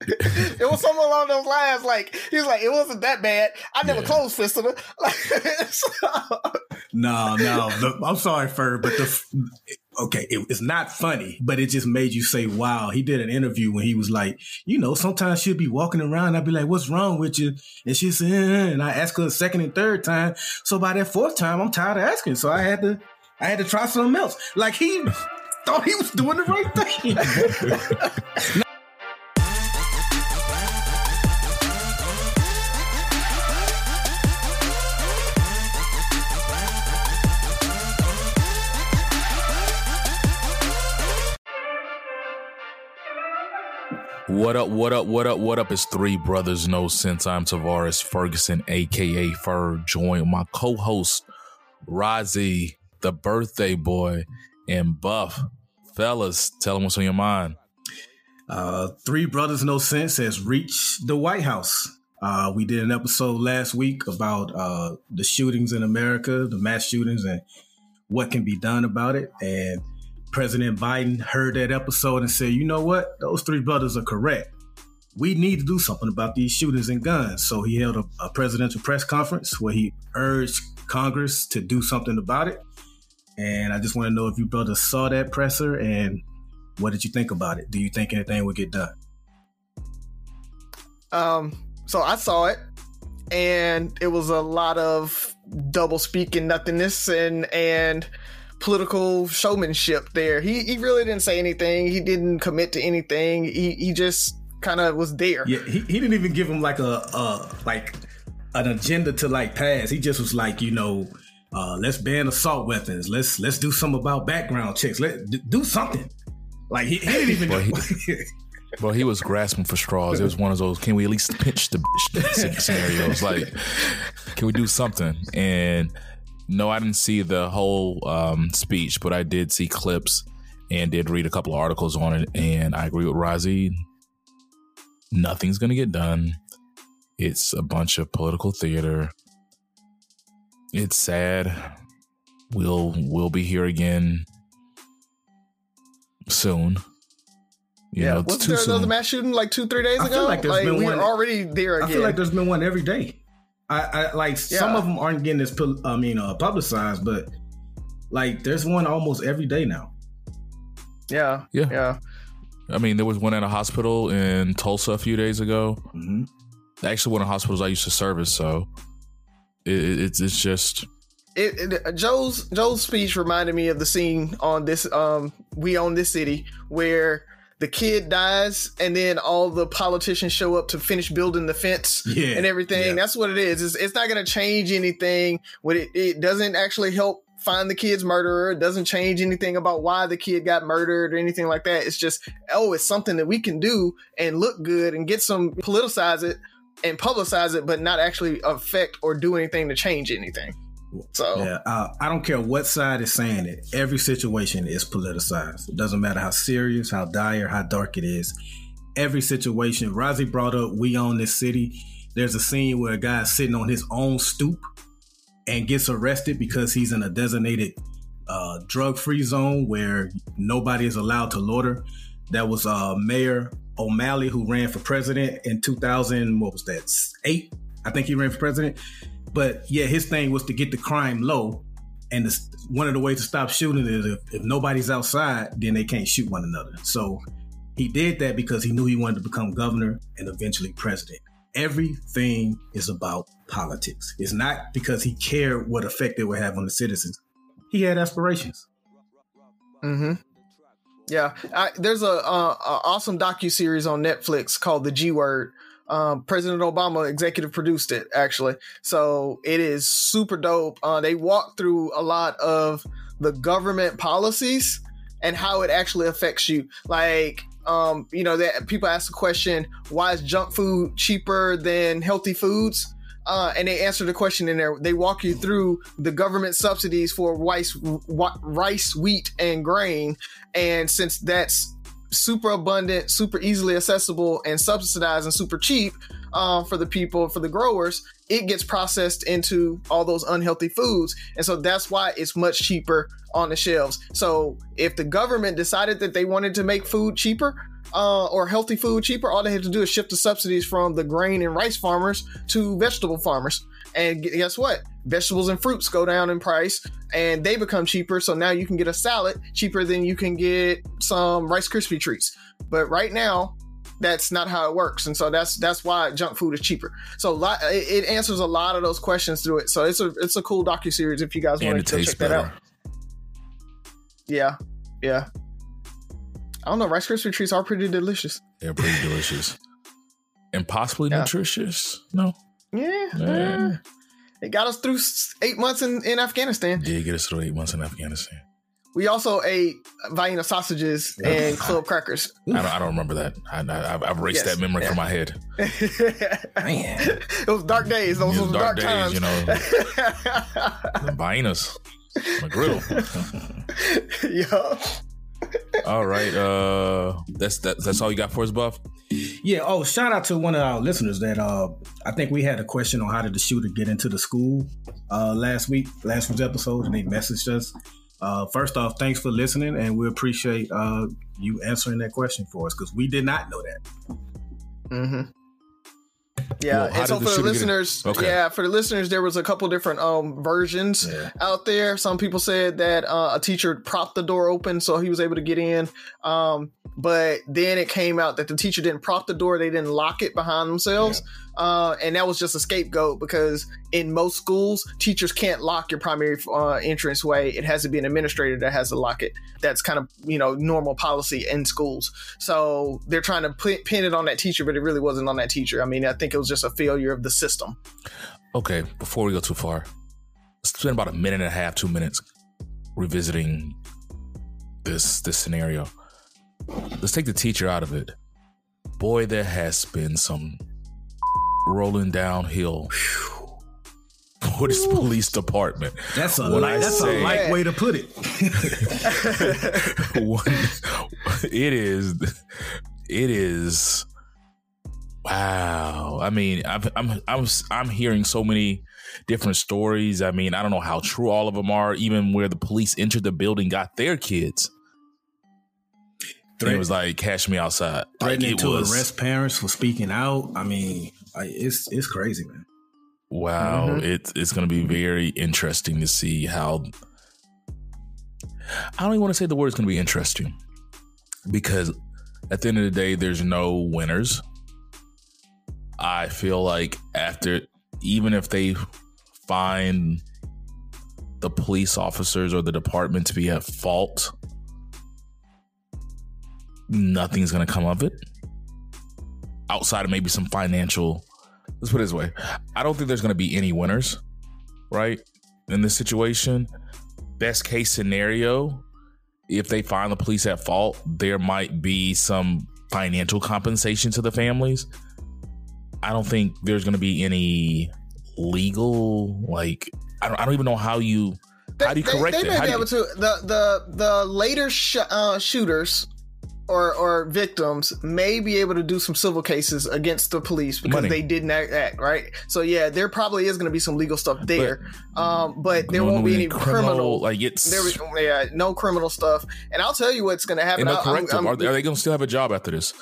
it was something along those lines. Like he was like, it wasn't that bad. I never yeah. closed fisted her. Like, so. No, no. The, I'm sorry, Fur, but the okay, it, it's not funny, but it just made you say, "Wow." He did an interview when he was like, you know, sometimes she'll be walking around. I'd be like, "What's wrong with you?" And she said, eh, and I asked her a second and third time. So by that fourth time, I'm tired of asking. So I had to, I had to try something else. Like he thought he was doing the right thing. What up, what up, what up, what up? It's Three Brothers No Sense. I'm Tavares Ferguson, aka Fur, joined my co-host, Rozzy, the birthday boy, and Buff. Fellas, tell them what's on your mind. Uh, Three Brothers No Sense has reached the White House. Uh, we did an episode last week about uh, the shootings in America, the mass shootings, and what can be done about it. And President Biden heard that episode and said, you know what? Those three brothers are correct. We need to do something about these shootings and guns. So he held a, a presidential press conference where he urged Congress to do something about it. And I just want to know if you brothers saw that presser and what did you think about it? Do you think anything would get done? Um, so I saw it and it was a lot of double speaking nothingness and and political showmanship there. He he really didn't say anything. He didn't commit to anything. He he just kind of was there. Yeah, he, he didn't even give him like a uh like an agenda to like pass. He just was like, you know, uh, let's ban assault weapons. Let's let's do something about background checks. Let do something. Like he, he didn't even. well, he, well, he was grasping for straws. It was one of those. Can we at least pinch the scenarios? Like, can we do something? And no, I didn't see the whole um, speech, but I did see clips and did read a couple of articles on it. And I agree with Rozzy. Nothing's going to get done. It's a bunch of political theater. It's sad. We'll we'll be here again soon. You yeah, know, wasn't there soon. another mass shooting like two, three days I ago? like, like we one, already there again. I feel like there's been one every day. I, I like yeah. some of them aren't getting this. I mean, uh, publicized, but like there's one almost every day now. Yeah, yeah, yeah. I mean, there was one at a hospital in Tulsa a few days ago. Mm-hmm. Actually, one of the hospitals I used to service. So it, it's it's just. It, it, Joe's Joe's speech reminded me of the scene on this um we own this city where the kid dies and then all the politicians show up to finish building the fence yeah, and everything. Yeah. That's what it is. It's, it's not going to change anything. What it, it doesn't actually help find the kid's murderer. It doesn't change anything about why the kid got murdered or anything like that. It's just, oh, it's something that we can do and look good and get some politicize it and publicize it, but not actually affect or do anything to change anything. So yeah, uh, I don't care what side is saying it. Every situation is politicized. It doesn't matter how serious, how dire, how dark it is. Every situation. Rozzy brought up "We Own This City." There's a scene where a guy's sitting on his own stoop and gets arrested because he's in a designated uh, drug-free zone where nobody is allowed to loiter. That was uh, Mayor O'Malley who ran for president in 2000. What was that? Eight. I think he ran for president but yeah, his thing was to get the crime low. And the, one of the ways to stop shooting is if, if nobody's outside, then they can't shoot one another. So he did that because he knew he wanted to become governor and eventually president. Everything is about politics. It's not because he cared what effect it would have on the citizens. He had aspirations. Mm-hmm. Yeah, I, there's a, a, a awesome docu series on Netflix called The G Word, um, President Obama executive produced it actually, so it is super dope. Uh, they walk through a lot of the government policies and how it actually affects you. Like um, you know, that people ask the question, why is junk food cheaper than healthy foods? Uh, and they answer the question in there. They walk you through the government subsidies for rice, rice, wheat, and grain. And since that's super abundant, super easily accessible, and subsidized and super cheap uh, for the people, for the growers, it gets processed into all those unhealthy foods. And so that's why it's much cheaper on the shelves. So if the government decided that they wanted to make food cheaper, uh, or healthy food cheaper, all they have to do is shift the subsidies from the grain and rice farmers to vegetable farmers. And guess what? Vegetables and fruits go down in price and they become cheaper. So now you can get a salad cheaper than you can get some Rice Krispie treats. But right now, that's not how it works and so that's that's why junk food is cheaper so lot, it, answers a lot of those questions through it so it's a it's a cool docu series if you guys want to check better. that out yeah yeah i don't know rice krispie treats are pretty delicious they're pretty delicious and possibly yeah. nutritious no yeah, it got us through eight months in, in afghanistan did get us through eight months in afghanistan we also ate Vienna sausages and club crackers. I don't, I don't remember that. I, have erased yes. that memory yeah. from my head. Man, it was dark days. Those were dark, dark days, times. You know, Viennas, my griddle. yeah. All right. Uh, that's that, that's all you got for us, Buff. Yeah. Oh, shout out to one of our listeners that uh, I think we had a question on how did the shooter get into the school uh, last week, last week's episode, and they messaged us. Uh, first off, thanks for listening, and we appreciate uh, you answering that question for us because we did not know that. Mm-hmm. Yeah, well, and so for the listeners, okay. yeah, for the listeners, there was a couple different um versions yeah. out there. Some people said that uh, a teacher propped the door open so he was able to get in. Um, but then it came out that the teacher didn't prop the door; they didn't lock it behind themselves. Yeah. Uh, and that was just a scapegoat because in most schools, teachers can't lock your primary uh, entrance way. It has to be an administrator that has to lock it. That's kind of you know normal policy in schools. So they're trying to pin it on that teacher, but it really wasn't on that teacher. I mean, I think it was just a failure of the system. Okay, before we go too far, spend about a minute and a half, two minutes revisiting this this scenario. Let's take the teacher out of it. Boy, there has been some rolling downhill for this police department. That's a light, that's say, a light way to put it. it is. It is. Wow. I mean, I'm I'm I'm I'm hearing so many different stories. I mean, I don't know how true all of them are. Even where the police entered the building, got their kids. Threat, it was like, "Cash me outside." Threatening like to was, arrest parents for speaking out. I mean, like, it's it's crazy, man. Wow, mm-hmm. it's it's going to be very interesting to see how. I don't even want to say the word is going to be interesting because at the end of the day, there's no winners. I feel like after, even if they find the police officers or the department to be at fault, nothing's going to come of it outside of maybe some financial. Let's put it this way: I don't think there's going to be any winners, right? In this situation, best case scenario, if they find the police at fault, there might be some financial compensation to the families. I don't think there's going to be any legal like I don't, I don't even know how you how do you correct they, they it? May be able to the the the later sh- uh, shooters or or victims may be able to do some civil cases against the police because Money. they didn't act, act, right. So yeah, there probably is going to be some legal stuff there, but, um, but there won't be any criminal, criminal, like it's there. Yeah, no criminal stuff. And I'll tell you what's going to happen. And correct them. Are, are they going to still have a job after this?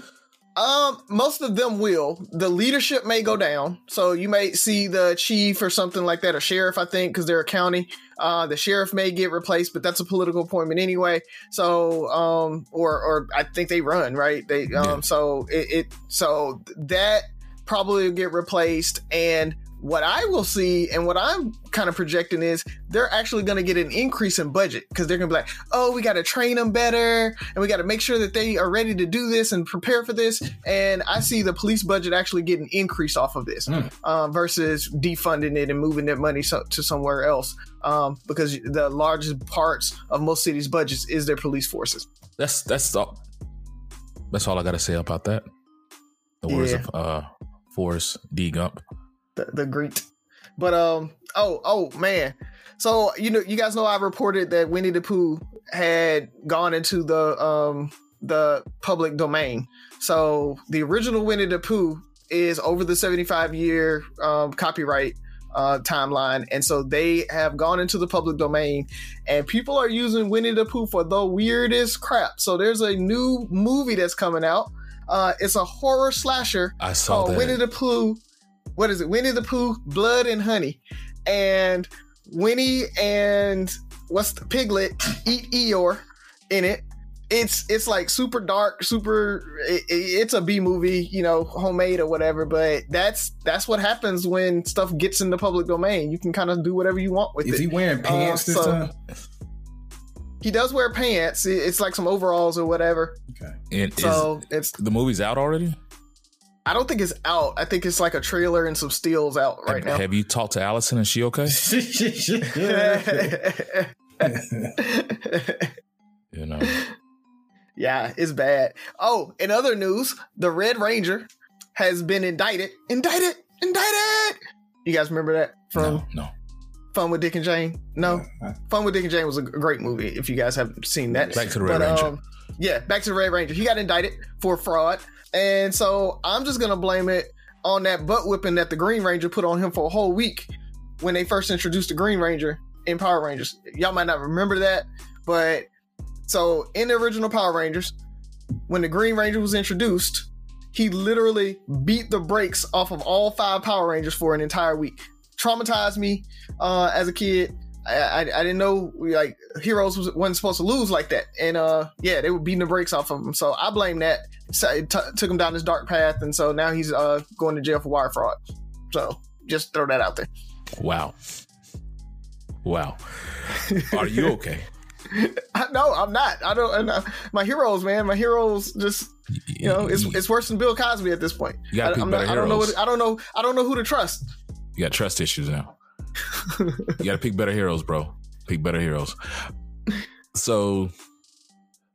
Um, most of them will. The leadership may go down, so you may see the chief or something like that, or sheriff, I think, because they're a county. Uh, the sheriff may get replaced, but that's a political appointment anyway. So, um, or or I think they run right. They um, yeah. so it, it so that probably will get replaced, and what I will see and what I'm kind of projecting is they're actually going to get an increase in budget because they're going to be like, oh, we got to train them better and we got to make sure that they are ready to do this and prepare for this. And I see the police budget actually getting increase off of this mm. uh, versus defunding it and moving that money so- to somewhere else um, because the largest parts of most cities' budgets is their police forces. That's that's the That's all I got to say about that. The words Yeah. of uh, Forrest D. Gump. The, the Greek. But um, oh oh man, so you know you guys know I reported that Winnie the Pooh had gone into the um the public domain. So the original Winnie the Pooh is over the seventy five year um, copyright uh, timeline, and so they have gone into the public domain, and people are using Winnie the Pooh for the weirdest crap. So there's a new movie that's coming out. Uh, it's a horror slasher I saw called that. Winnie the Pooh. What is it? Winnie the Pooh, Blood and Honey, and Winnie and what's the piglet eat Eeyore in it. It's it's like super dark, super. It, it- it's a B movie, you know, homemade or whatever. But that's that's what happens when stuff gets in the public domain. You can kind of do whatever you want with Is it. he wearing uh, pants this so- time? he does wear pants. It- It's like some overalls or whatever. Okay. and So it's. the movie's out already? I don't think it's out. I think it's like a trailer and some stills out right have, now. have you talked to Allison? Is she okay? You know, yeah, it's bad. Oh, in other news, the Red Ranger has been indicted. Indicted! Indicted! You guys remember that from no, no. Fun with Dick and Jane? No? Fun with Dick and Jane was a great movie if you guys haven't seen that. Back to the Red Ranger. Um, yeah, back to the Red Ranger. He got indicted for fraud. And so I'm just to blame it on that butt whipping that the Green Ranger put on him for a whole week when they first introduced the Green Ranger in Power Rangers. Y'all might not remember that, but so in the original Power Rangers, when the Green Ranger was introduced, he literally beat the brakes off of all five Power Rangers for an entire week. Traumatized me uh, as a kid. I, I, I didn't know we, like heroes was, wasn't supposed to lose like that, and uh, yeah, they were beating the brakes off of him. So I blame that. So it t- took him down this dark path, and so now he's uh, going to jail for wire fraud. So just throw that out there. Wow. Wow. Are you okay? I, no, I'm not. I don't. I'm my heroes, man. My heroes just you know it's it's worse than Bill Cosby at this point. You gotta I, I'm better not, I don't know. heroes. What, I don't know. I don't know who to trust. You got trust issues now. You got to pick better heroes, bro. Pick better heroes. So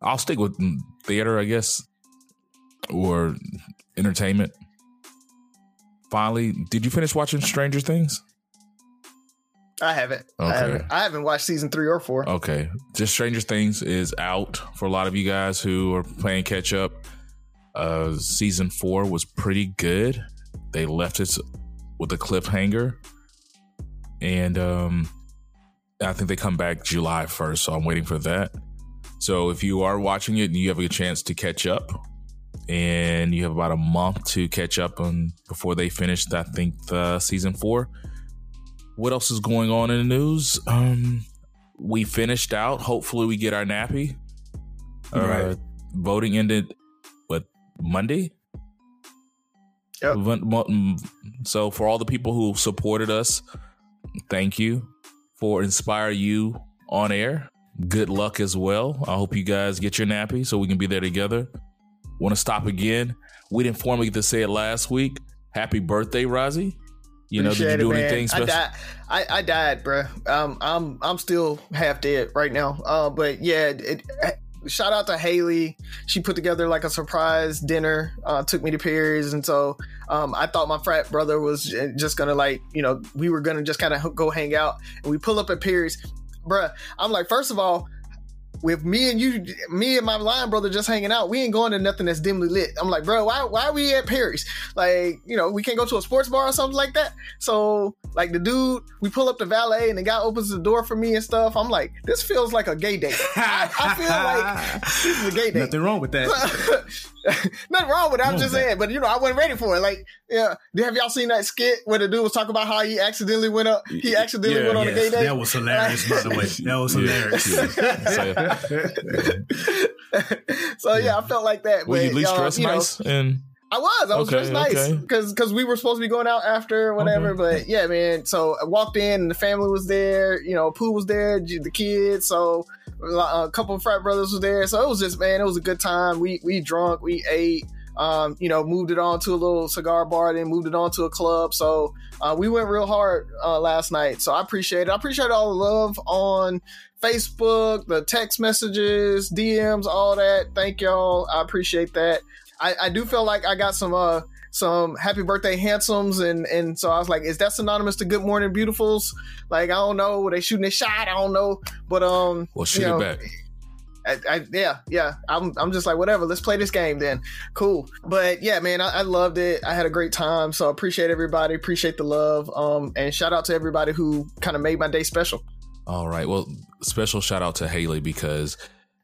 I'll stick with theater, I guess, or entertainment. Finally, did you finish watching Stranger Things? I haven't. Okay. I haven't. I haven't watched season three or four. Okay. Just Stranger Things is out for a lot of you guys who are playing catch up. Uh, season four was pretty good. They left it with a cliffhanger. And um, I think they come back July 1st, so I'm waiting for that. So if you are watching it and you have a chance to catch up, and you have about a month to catch up on before they finish, I think, the season four. What else is going on in the news? Um, we finished out. Hopefully, we get our nappy. Uh, Right. Voting ended what Monday. Yep. So for all the people who supported us, thank you for Inspire You on air. Good luck as well. I hope you guys get your nappy so we can be there together. Want to stop again? We didn't formally get to say it last week. Happy birthday, Rozzy. You know, did you do it, anything special? I died. I, I died, bro. Um, I'm I'm still half dead right now. Uh, but yeah, it, shout out to Haley. She put together like a surprise dinner. Uh, took me to Perry's, and so um, I thought my frat brother was just gonna like, you know, we were gonna just kind of go hang out, and we pull up at Perry's, bruh. I'm like, first of all. With me and you, me and my line brother just hanging out, we ain't going to nothing that's dimly lit. I'm like, bro, why, why are we at Perry's? Like, you know, we can't go to a sports bar or something like that. So, like, the dude, we pull up the valet and the guy opens the door for me and stuff. I'm like, this feels like a gay date. I, I feel like this is a gay date. Nothing wrong with that. Nothing wrong with it. I'm Wrong just with saying, but you know, I wasn't ready for it. Like, yeah, have y'all seen that skit where the dude was talking about how he accidentally went up? He accidentally Yeah, went on a gay date. that was hilarious, by the way. That was hilarious. So, so yeah, I felt like that. were but, you at least y'all, dressed you know, nice? And I was. I was Okay, dressed nice okay. because because we were supposed to be going out after whatever. Okay. But yeah, man. So I walked in and the family was there. You know, Pooh was there, the kids. So a couple of frat brothers was there. So it was just man, it was a good time. We we drunk, we ate. Um, you know, moved it on to a little cigar bar, then moved it on to a club. So uh, we went real hard uh, last night. So I appreciate it. I appreciate all the love on Facebook, the text messages, DMs, all that. Thank y'all. I appreciate that. I, I do feel like I got some uh some happy birthday handsomes and and so I was like, is that synonymous to good morning beautifuls? Like I don't know, were they shooting a shot? I don't know, but um, Well, shoot you know, it back. I, I, yeah, yeah. I'm, I'm just like, whatever. Let's play this game then. Cool. But yeah, man, I, I loved it. I had a great time. So appreciate everybody. Appreciate the love. Um, and shout out to everybody who kind of made my day special. All right. Well, special shout out to Haley because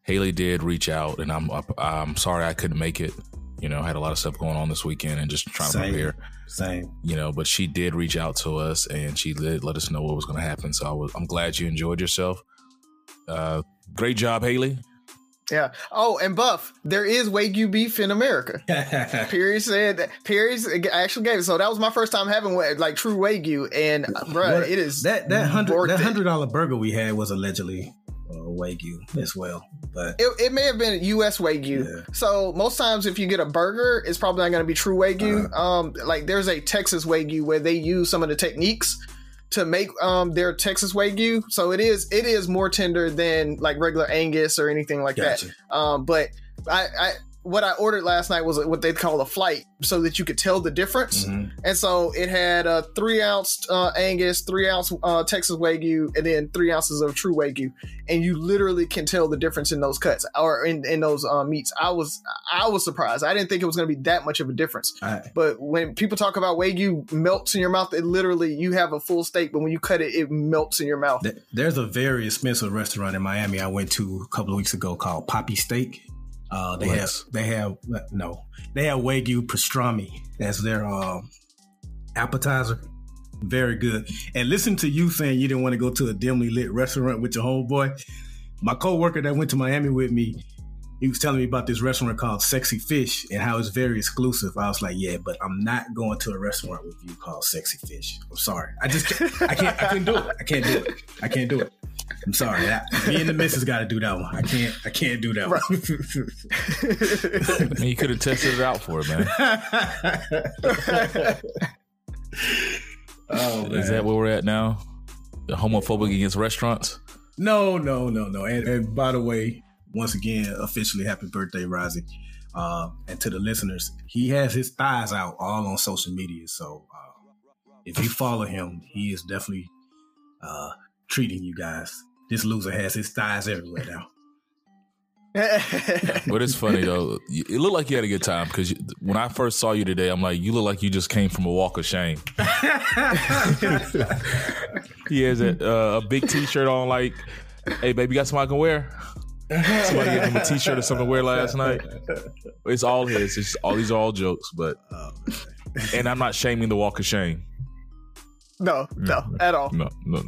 Haley did reach out, and I'm I'm sorry I couldn't make it. You know, had a lot of stuff going on this weekend and just trying to Same. prepare. Same. You know, but she did reach out to us and she did let us know what was going to happen. So I was, I'm glad you enjoyed yourself. Uh, great job, Haley. Yeah. Oh, and Buff, there is Wagyu beef in America. Perry said that Perry actually gave it. So that was my first time having like true Wagyu, and uh, bruh, What- it is that that hundred worth that hundred dollar burger we had was allegedly wagyu as well, but It, it may have been U.S. Wagyu. Yeah. So most times, if you get a burger, it's probably not going to be true Wagyu. Uh-huh. Um, like there's a Texas Wagyu where they use some of the techniques to make um their Texas Wagyu. So it is it is more tender than like regular Angus or anything like gotcha. that. Um, but I, I what I ordered last night was what they call a flight, so that you could tell the difference. Mhm. And so it had a three ounce uh, Angus, three ounce uh, Texas Wagyu, and then three ounces of true Wagyu. And you literally can tell the difference in those cuts or in, in those uh, meats. I was I was surprised. I didn't think it was going to be that much of a difference. I, But when people talk about Wagyu melts in your mouth, it literally you have a full steak, but when you cut it, it melts in your mouth. there's a very expensive restaurant in Miami I went to a couple of weeks ago called Papi Steak. Uh, they have they have no they have wagyu pastrami as their um, appetizer. Very good. And listen to you saying you didn't want to go to a dimly lit restaurant with your homeboy. My coworker that went to Miami with me, he was telling me about this restaurant called Sexy Fish and how it's very exclusive. I was like, yeah, but I'm not going to a restaurant with you called Sexy Fish. I'm sorry. I just can't, I can't. I can't do it. I can't do it. I can't do it. I'm sorry. I, me and the missus got to do that one. I can't. I can't do that one. You could have tested it out for it, man. oh, Is that where we're at now? The homophobic against restaurants? No, no, no, no. And, and by the way, once again, officially happy birthday, Rozzy. Uh, and to the listeners, he has his thighs out all on social media. So uh, if you follow him, he is definitely uh, treating you guys. This loser has his thighs everywhere now. But it's funny though. It looked like you had a good time because when I first saw you today, I'm like, you look like you just came from a walk of shame. he has a, uh, a big T-shirt on. Like, hey, baby, got something I can wear? Somebody gave him a T-shirt or something to wear last night. It's all his. It's all these are all jokes, but Oh, and I'm not shaming the walk of shame. no, no, at all. No, no.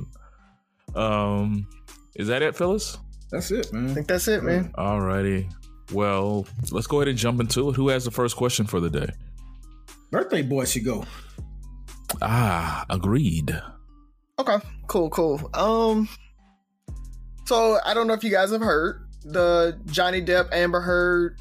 Um, is that it, Phyllis? That's it, I think that's it, man. Alrighty. Well, let's go ahead and jump into it. Who has the first question for the day? Birthday boy should go. Ah, agreed. Okay, cool, cool. Um, so I don't know if you guys have heard the Johnny Depp Amber Heard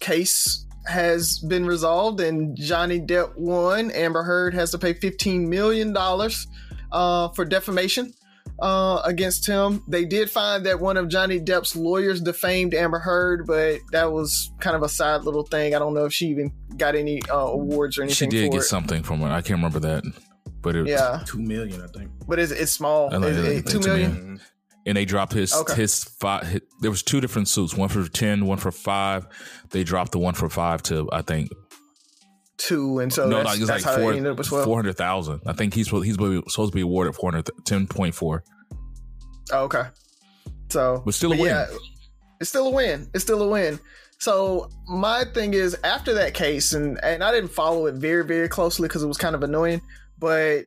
case has been resolved, and Johnny Depp won. Amber Heard has to pay fifteen million dollars uh, for defamation uh, against him. They did find that one of Johnny Depp's lawyers defamed Amber Heard, but that was kind of a side little thing. I don't know if she even got any uh, awards or anything. She did for get it. something from it. I can't remember that, but it, Yeah, Two million, I think. but it's, it's small. I like It's- it. it- It's two a million. million. and they dropped his Okay. his five. His, there was two different suits, one for ten, one for five. They dropped the one for five to I think two, and so no, that's, was that's like how four ended up with twelve. hundred thousand. I think he's supposed- he's supposed to be awarded four hundred ten point four. Oh, okay, so But still a win. it's still a win. It's still a win. So my thing is, after that case, and and I didn't follow it very very closely because it was kind of annoying, but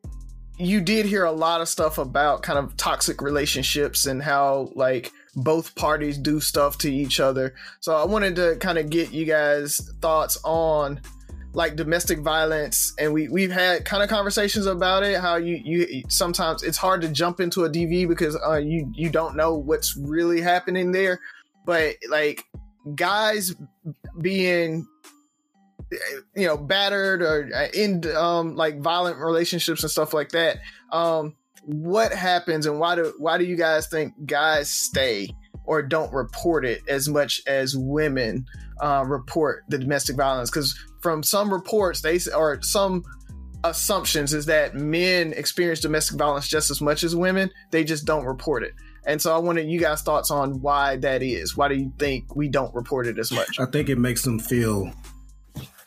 you did hear a lot of stuff about kind of toxic relationships and how like both parties do stuff to each other. So I wanted to kind of get you guys thoughts on like domestic violence and we we've had kind of conversations about it how you you sometimes it's hard to jump into a DV because uh, you you don't know what's really happening there but like guys being you know battered or uh, in um like violent relationships and stuff like that um what happens and why do why do you guys think guys stay or don't report it as much as women uh, report the domestic violence? Because from some reports, they or some assumptions is that men experience domestic violence just as much as women. They just don't report it. And so I wanted you guys' thoughts on why that is. Why do you think we don't report it as much? I think it makes them feel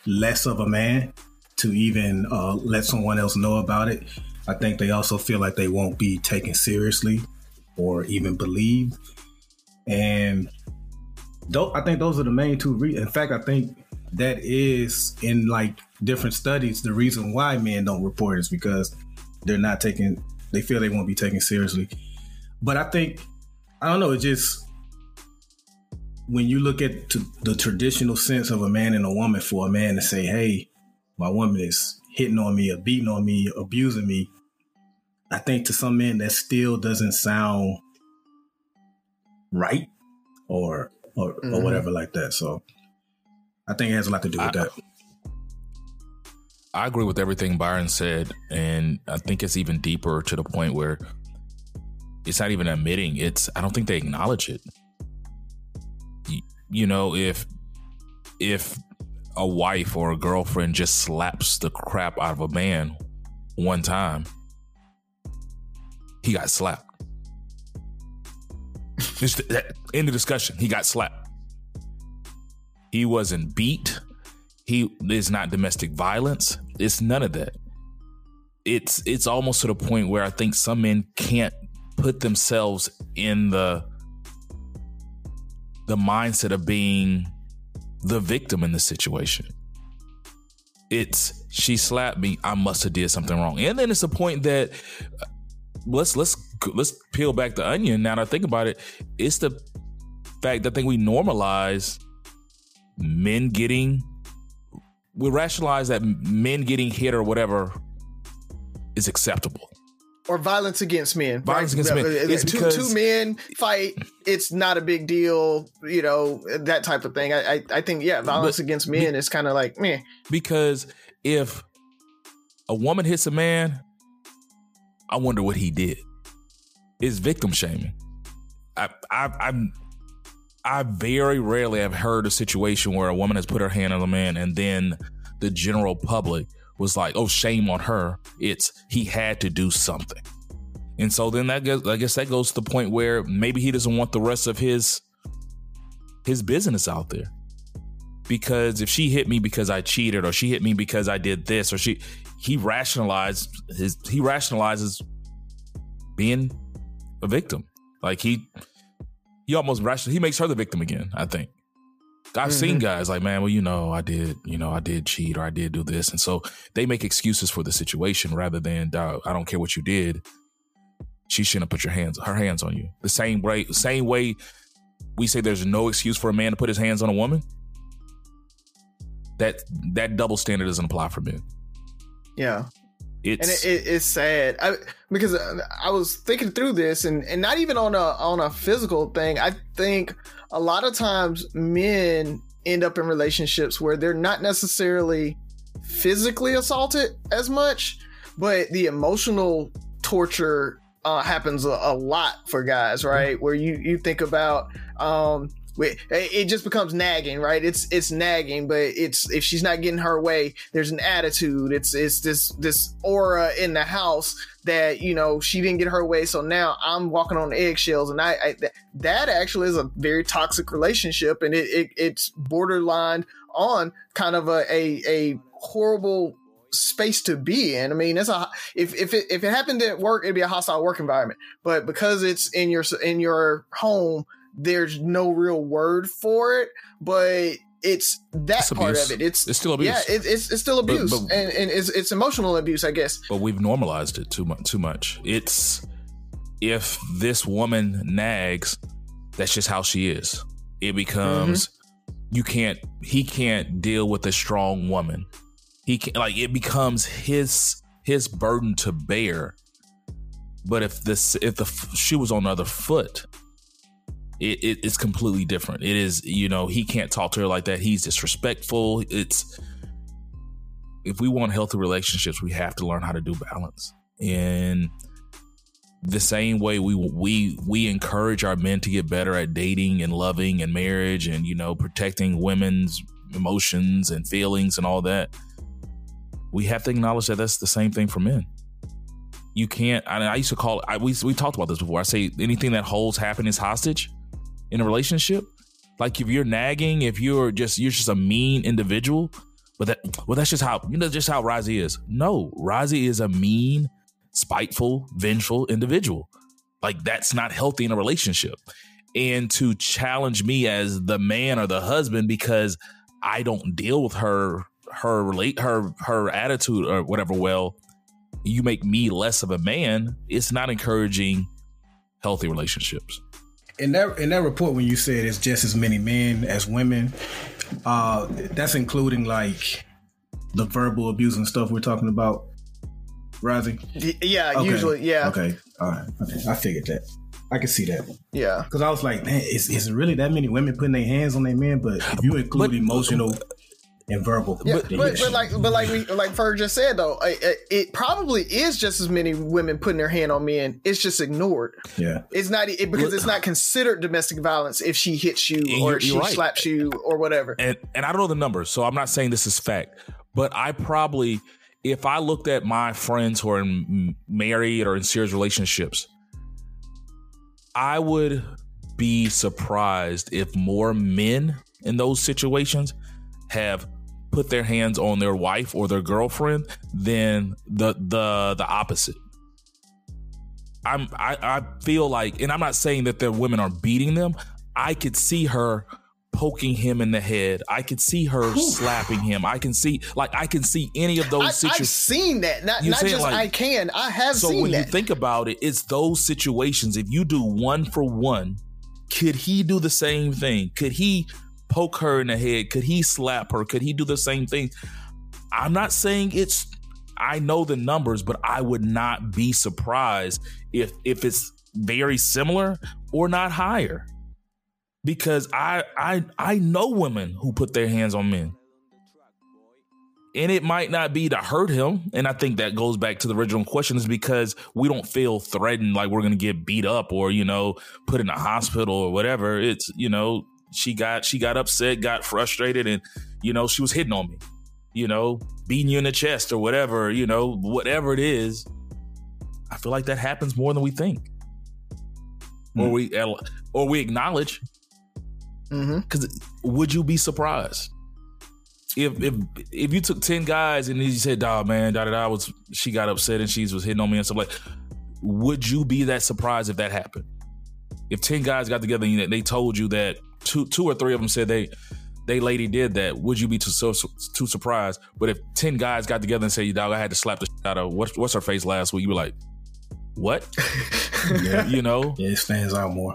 less of a man to even uh, let someone else know about it. I think they also feel like they won't be taken seriously or even believed. And I think those are the main two reasons. In fact, I think that is in like different studies the reason why men don't report is because they're not taking they feel they won't be taken seriously but i think i don't know it just when you look at t- the traditional sense of a man and a woman for a man to say hey my woman is hitting on me or beating on me abusing me i think to some men that still doesn't sound right or or, mm-hmm. or whatever like that so I think it has a lot to do with I, that. I agree with everything Byron said, and I think it's even deeper to the point where it's not even admitting it's. I don't think they acknowledge it. You, you know, if if a wife or a girlfriend just slaps the crap out of a man one time, he got slapped. Just end the discussion. He got slapped. He wasn't beat. He is not domestic violence. It's none of that. It's it's almost to the point where I think some men can't put themselves in the the mindset of being the victim in the situation. It's she slapped me. I must have did something wrong, and then it's a point that uh, let's let's let's peel back the onion. Now that I think about it, it's the fact that I think we normalize men getting we rationalize that men getting hit or whatever is acceptable or violence against men. Violence right? against men. It's two, because, two men fight. It's not a big deal, you know, that type of thing. I I, I think yeah, violence against men be, is kind of like me Because if a woman hits a man, I wonder what he did. Is victim shaming. I I I'm I very rarely have heard a situation where a woman has put her hand on a man and then the general public was like, "Oh, shame on her." It's he had to do something, and so then that guess I guess that goes to the point where maybe he doesn't want the rest of his his business out there. Because if she hit me because I cheated or she hit me because I did this or she he rationalized his he rationalizes being a victim. Like he he almost rational. He makes her the victim again. I think. I've mm-hmm. seen guys like, man, well, you know, I did, you know, I did cheat or I did do this, and so they make excuses for the situation rather than, I don't care what you did. She shouldn't have put your hands, her hands on you. The same way, same way we say there's no excuse for a man to put his hands on a woman. That that double standard doesn't apply for men. Yeah, it's and it, it, it's sad I, because I was thinking through this, and and not even on a on a physical thing. I think a lot of times men end up in relationships where they're not necessarily physically assaulted as much, but the emotional torture uh, happens a, a, lot for guys, right? Where you you think about um, it just becomes nagging, right? It's it's nagging, but it's if she's not getting her way, there's an attitude. It's it's this this aura in the house that you know she didn't get her way, so now I'm walking on eggshells, and I, I that actually is a very toxic relationship, and it, it it's borderline on kind of a a, a horrible space to be in. I mean, it's a if if it if it happened at work, it'd be a hostile work environment. But because it's in your in your home, there's no real word for it, but it's that it's part of it. It's it's still abuse. Yeah, it, it's it's still abuse, but, but, and and it's it's emotional abuse, I guess. But we've normalized it too much. Too much. It's if this woman nags, that's just how she is. It becomes mm-hmm. you can't. He can't deal with a strong woman. He can like it becomes his his burden to bear. But if this if the shoe was on the other foot, it, it, it's completely different. It is, you know, he can't talk to her like that. He's disrespectful. It's if we want healthy relationships, we have to learn how to do balance. And the same way we we we encourage our men to get better at dating and loving and marriage and you know protecting women's emotions and feelings and all that we have to acknowledge that that's the same thing for men you can't I, used to call I we, we talked about this before I say anything that holds happiness hostage in a relationship like if you're nagging if you're just you're just a mean individual but that well that's just how you know just how Rozzy is no Rozzy is a mean spiteful, vengeful individual. Like that's not healthy in a relationship. And to challenge me as the man or the husband because I don't deal with her her relate her her attitude or whatever well, you make me less of a man, it's not encouraging healthy relationships. In that in that report when you said it's just as many men as women, uh that's including like the verbal abuse and stuff we're talking about Rozzy? Yeah, okay. usually, yeah. Okay, all right. Okay, I figured that. I can see that. Yeah, because I was like, man, is is really that many women putting their hands on their men? But if you include but, emotional and verbal, yeah, but, but, but, like but like we like Ferg just said though, it, it, probably is just as many women putting their hand on men. It's just ignored. Yeah, it's not it, because it's not considered domestic violence if she hits you or she right. slaps you or whatever. And and I don't know the numbers, so I'm not saying this is fact, but I probably if I looked at my friends who are in married or in serious relationships, I would be surprised if more men in those situations have put their hands on their wife or their girlfriend than the the the opposite. I'm I, I feel like, and I'm not saying that the women are beating them. I could see her poking him in the head. I could see her Ooh. slapping him. I can see like I can see any of those situations. I've seen that. Not, not just like, I can. I have so when that. you think about it, it's those situations. If you do one for one, could he do the same thing? Could he poke her in the head? Could he slap her? Could he do the same thing? I'm not saying it's I know the numbers, but I would not be surprised if if it's very similar or not higher because I I I know women who put their hands on men. And it might not be to hurt him. And I think that goes back to the original question is because we don't feel threatened like we're gonna get beat up or, you know, put in a hospital or whatever. It's, you know, she got she got upset, got frustrated, and you know, she was hitting on me. You know, beating you in the chest or whatever, you know, whatever it is. I feel like that happens more than we think. Mm. Or we or we acknowledge because mm-hmm. would you be surprised if if if you took ten guys and you said, "Dog, man, da da da," was she got upset and she was hitting on me and stuff like, would you be that surprised if that happened? If ten guys got together and they told you that two two or three of them said they they lady did that, would you be too so, too surprised? But if ten guys got together and said, You "Dog, I had to slap the shit out of what's what's her face last week," you were like, "What?" yeah. You know? Yeah, it stands out more.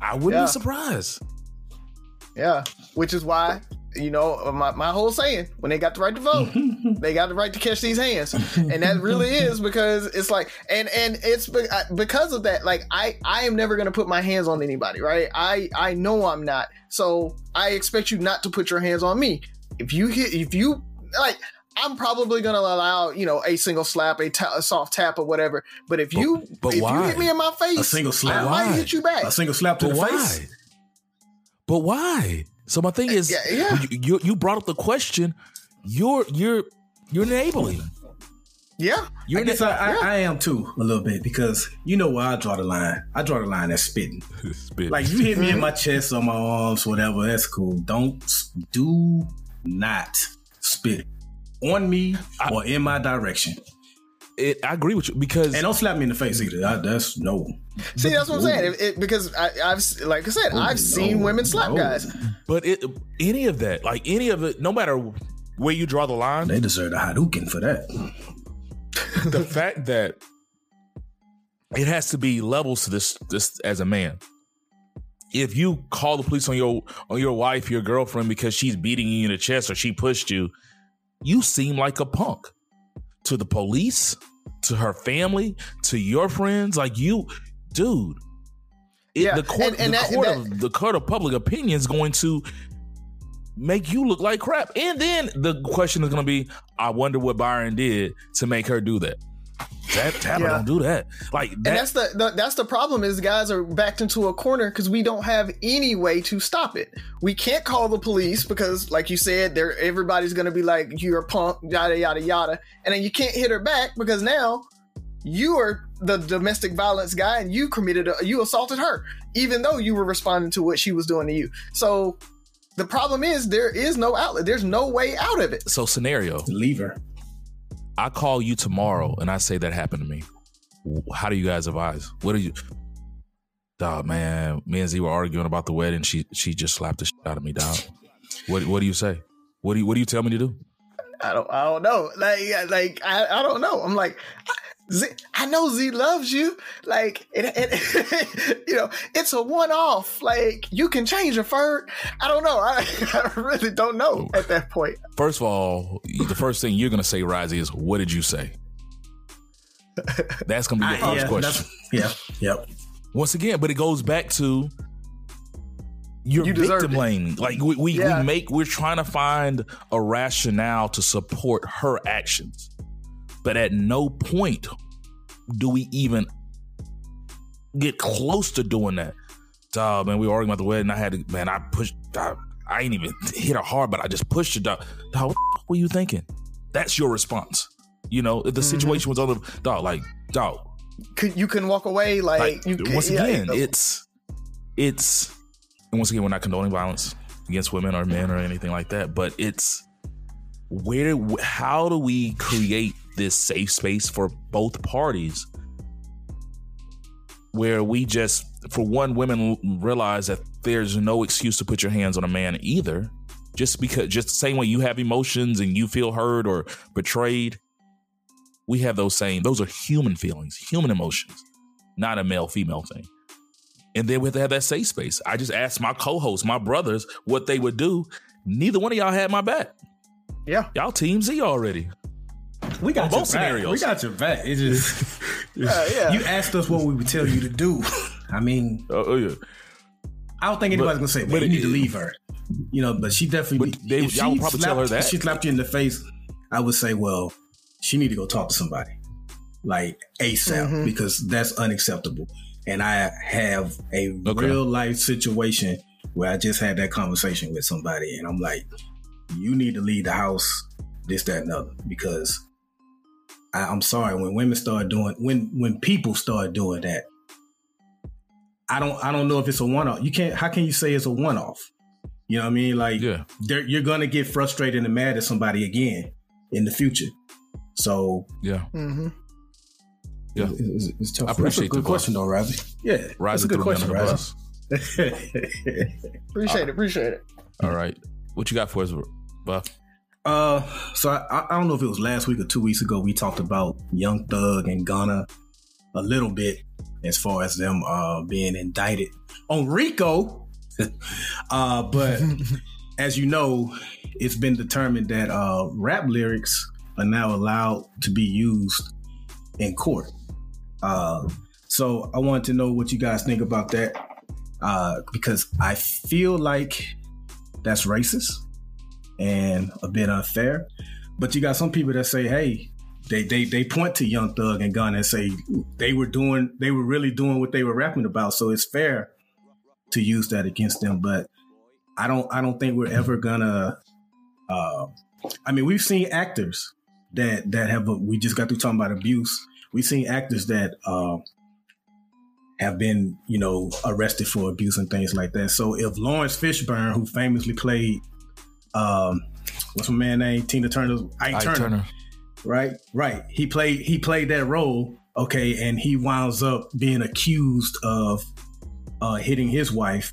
I wouldn't yeah. be surprised. Yeah, which is why you know my, my whole saying when they got the right to vote they got the right to catch these hands and that really is because it's like and and it's uh, because of that like i i am never going to put my hands on anybody right i i know i'm not so i expect you not to put your hands on me if you hit if you like I'm probably gonna allow you know a single slap, a, ta- a soft tap, or whatever. But if you but, but if why? you hit me in my face, a single slap, I might hit you back. A single slap to but the why? face. But why? So my thing is, yeah, yeah. You, you brought up the question. You're you're you're enabling. Yeah, you're I guess I, I, I, am too a little bit because you know where I draw the line. I draw the line at spitting. spitting. Like you hit me in my chest or my arms, whatever. That's cool. Don't do not spit on me I, or in my direction it, I agree with you because and don't slap me in the face either. I, that's no. See, that's what I'm saying. It, it, because I, have like I said, oh, I've seen women slap no. guys. But it, any of that, like any of it, no matter where you draw the line, they deserve a Hadouken for that. the fact that it has to be levels to this, this as a man. If you call the police on your on your wife, your girlfriend because she's beating you in the chest or she pushed you, you seem like a punk to the police, to her family, to your friends. Like you, dude. It, yeah, the court, and, and the, that, court that, of, the court of public opinion is going to make you look like crap. And then the question is going to be, I wonder what Byron did to make her do that. That Tapper Yeah. don't do that. Like that. And that's the, the that's the problem is guys are backed into a corner because we don't have any way to stop it. We can't call the police because, like you said, there everybody's gonna be like you're a punk, yada yada yada, and then you can't hit her back because now you are the domestic violence guy and you committed a, you assaulted her, even though you were responding to what she was doing to you. So the problem is there is no outlet. There's no way out of it. so scenario. Leave her. I call you tomorrow and I say that happened to me. How do you guys advise? What do you? Dog, man, me and Z were arguing about the wedding. She she just slapped the shit out of me, dog. What what do you say? What do you what do you tell me to do? I don't I don't know. Like like I, I don't know. I'm like Z, I know Z loves you. Like it, it you know, it's a one off. Like you can change a fur. I don't know. I, I really don't know at that point. First of all, the first thing you're gonna say, Risey, is what did you say? That's gonna be your first yeah, question. that's- yeah, yep. Once again, but it goes back to your You deserved victim it. blaming. Like we, we, Yeah. we make we're trying to find a rationale to support her actions. But at no point do we even get close to doing that. Dog, man, we were arguing about the wedding. I had to, man, I pushed, dog, I ain't even hit her hard, but I just pushed her, dog. Dog, what the were you thinking? That's your response. You know, if the Mm-hmm. situation was on the, dog, like, dog, Could you can walk away like, like, you can, once yeah, again, know. it's it's and once again we're not condoning violence against women or men or anything like that, but it's where how do we create this safe space for both parties where we just for one women realize that there's no excuse to put your hands on a man either. Just because just the same way you have emotions and you feel hurt or betrayed we have those same those are human feelings human emotions not a male female thing. And then we have to have that safe space. I just asked my co-hosts my brothers what they would do. Neither one of y'all had my back. Yeah. y'all team z already We got both your back. scenarios. We got your back. It just Uh, yeah. you asked us what we would tell you to do. I mean, oh, oh, yeah I don't think anybody's gonna say, but you it- need to leave her." You know, but she definitely. But they- if y'all she would probably tell her slapped- that. If she slapped you in the face, I would say, "Well, she need to go talk to somebody, like ASAP, Mhm. because that's unacceptable." And I have a Okay. real life situation where I just had that conversation with somebody, and I'm like, "You need to leave the house, this, that, and other," because I, I'm sorry when women start doing when when people start doing that. I don't I don't know if it's a one off. You can't. How can you say it's a one off? You know what I mean? Like yeah you're gonna get frustrated and mad at somebody again in the future. So yeah mm-hmm. Yeah. it's, it's tough. I appreciate That's a good the question though, Ravi. Yeah, that's a good question, under the Ravi. Appreciate it. Appreciate it. all right what you got for us buff uh, so I, I don't know if it was last week or two weeks ago. We talked about Young Thug and Gunna a little bit as far as them uh, being indicted on RICO. uh, but as you know, it's been determined that uh, rap lyrics are now allowed to be used in court. Uh, so I wanted to know what you guys think about that uh, because I feel like that's racist and a bit unfair. But you got some people that say, hey, they they they point to Young Thug and Gunna and say they were doing they were really doing what they were rapping about. So it's fair to use that against them. But I don't I don't think we're ever gonna uh I mean we've seen actors that that have we just got through talking about abuse. We've seen actors that uh have been, you know, arrested for abuse and things like that. So if Laurence Fishburne, who famously played um what's my man name? Tina Turner's Ike, Ike Turner, Turner. right? Right. He played he played that role, okay, and he winds up being accused of uh hitting his wife.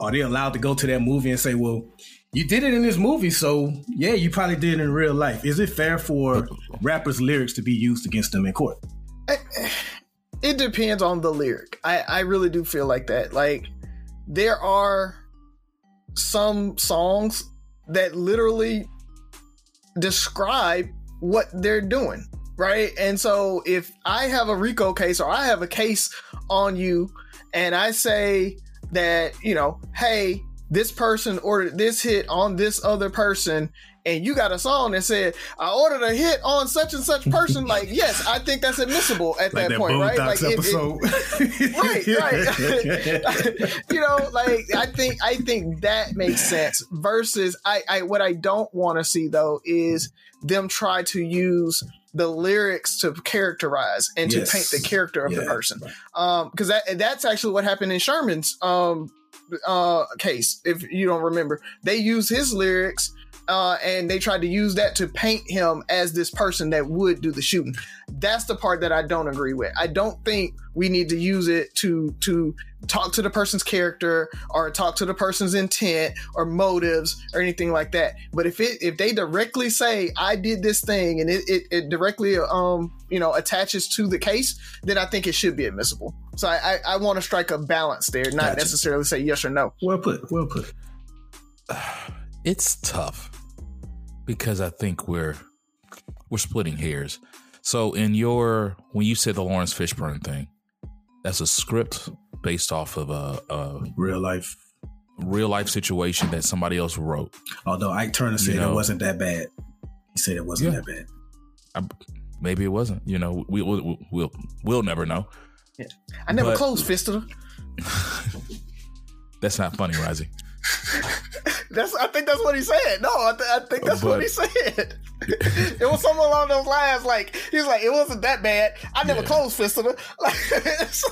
Are they allowed to go to that movie and say, Well, you did it in this movie, so yeah, you probably did it in real life. Is it fair for rappers' lyrics to be used against them in court? it depends on the lyric. I, I really do feel like that. Like there are some songs that literally describe what they're doing, right? And so if I have a RICO case or I have a case on you and I say that, you know, hey, this person ordered this hit on this other person and you got a song that said, I ordered a hit on such and such person, like, yes, I think that's admissible at like that, that point, right? Like, it- it- episode. right, right. you know, like I think I think that makes sense. Versus, I, I what I don't want to see though is them try to use the lyrics to characterize and to Yes. paint the character of the Yeah. person. Um, because that that's actually what happened in Sherman's um uh case. If you don't remember, they used his lyrics. Uh, and they tried to use that to paint him as this person that would do the shooting. That's the part that I don't agree with. I don't think we need to use it to to talk to the person's character or talk to the person's intent or motives or anything like that. But if it if they directly say I did this thing and it it, it directly um you know attaches to the case, then I think it should be admissible. So I I, I want to strike a balance there, not Gotcha. necessarily say yes or no. well put. Well put. it's tough because I think we're we're splitting hairs. So in your when you said the Laurence Fishburne thing, that's a script based off of a, a Real life. real life situation that somebody else wrote. Although Ike Turner said You know. it wasn't that bad. He said it wasn't Yeah. that bad. I, maybe it wasn't. You know, we, we'll we'll we'll never know. Yeah. I never But- closed fisted her. That's not funny, Rising. That's I think that's what he said. No, I, th- I think that's what he said. it was something along those lines. Like he was like, it wasn't that bad. I never Yeah. closed fisted her. Like, so-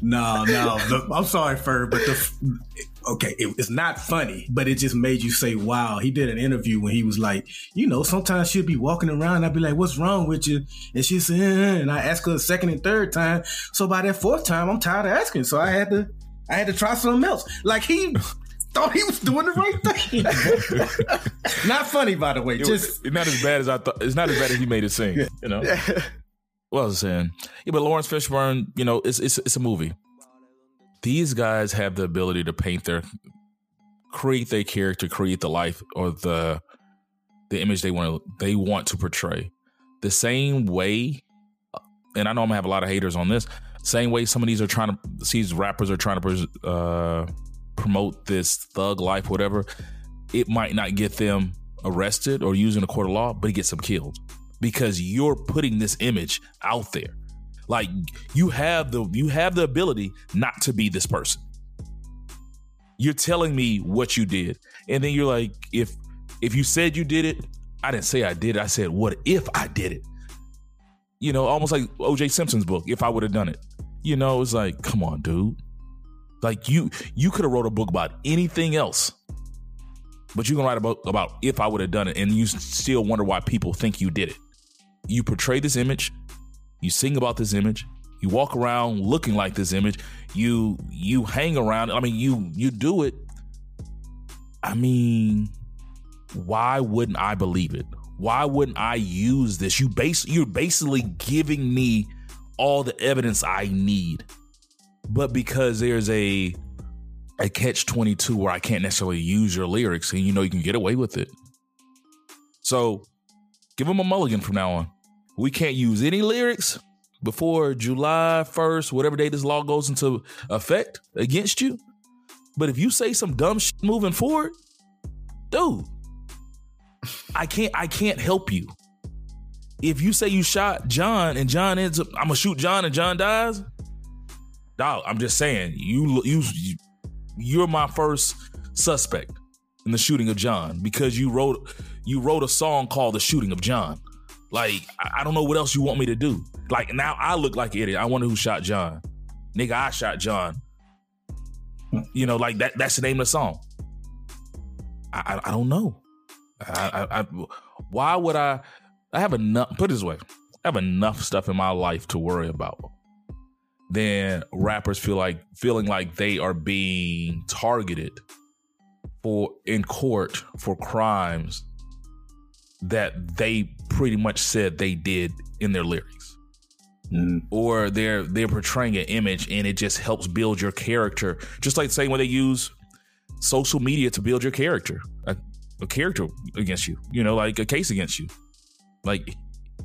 No, no. the, I'm sorry, Fur, but the okay, it, it's not funny, but it just made you say, "Wow." He did an interview when he was like, you know, sometimes she'll be walking around, I'd be like, "What's wrong with you?" And she said, "Uh," and I asked her a second and third time. So by that fourth time, I'm tired of asking, so I had to, I had to try something else. Like he. Thought he was doing the right thing. not funny, by the way. It Just was, it's not as bad as I thought. It's not as bad as he made it seem. You know. What I was I saying? Yeah, but Laurence Fishburne, you know, it's it's it's a movie. These guys have the ability to paint their, create their character, create the life or the, the image they want to they want to portray. The same way, and I know I'm gonna have a lot of haters on this. Same way some of these are trying to these rappers are trying to uh, promote this thug life, whatever. It might not get them arrested or used in a court of law, but it gets them killed because you're putting this image out there. Like you have the you have the ability not to be this person. You're telling me what you did, and then you're like, if if you said you did it, I didn't say I did it. I said, what if I did it? You know, almost like O.J. Simpson's book. If I would have done it, you know, it's like, come on, dude. Like you you could have wrote a book about anything else, but you can write about about if I would have done it, and you still wonder why people think you did it. You portray this image, you sing about this image, you walk around looking like this image, you you hang around. I mean, you you do it. I mean, why wouldn't I believe it? Why wouldn't I use this? You base you're basically giving me all the evidence I need. But because there's a a catch 22 where I can't necessarily use your lyrics and you know you can get away with it. So give them a mulligan from now on. We can't use any lyrics before July 1st, whatever day this law goes into effect against you. But if you say some dumb shit moving forward, dude, I can't I can't help you. If you say you shot John and John ends up, I'm gonna shoot John and John dies. Dog, I'm just saying you you you're my first suspect in the shooting of John because you wrote you wrote a song called "The Shooting of John." Like I, don't know what else you want me to do. Like now I look like an idiot. I wonder who shot John. Nigga, I shot John. You know, like that. That's the name of the song. I I, I don't know. I, I, I why would I? I have enough. Put it this way, I have enough stuff in my life to worry about. Then rappers feel like feeling like they are being targeted for in court for crimes that they pretty much said they did in their lyrics. Mm, or they're they're portraying an image and it just helps build your character. Just like saying when they use social media to build your character a, a character against you you know like a case against you. Like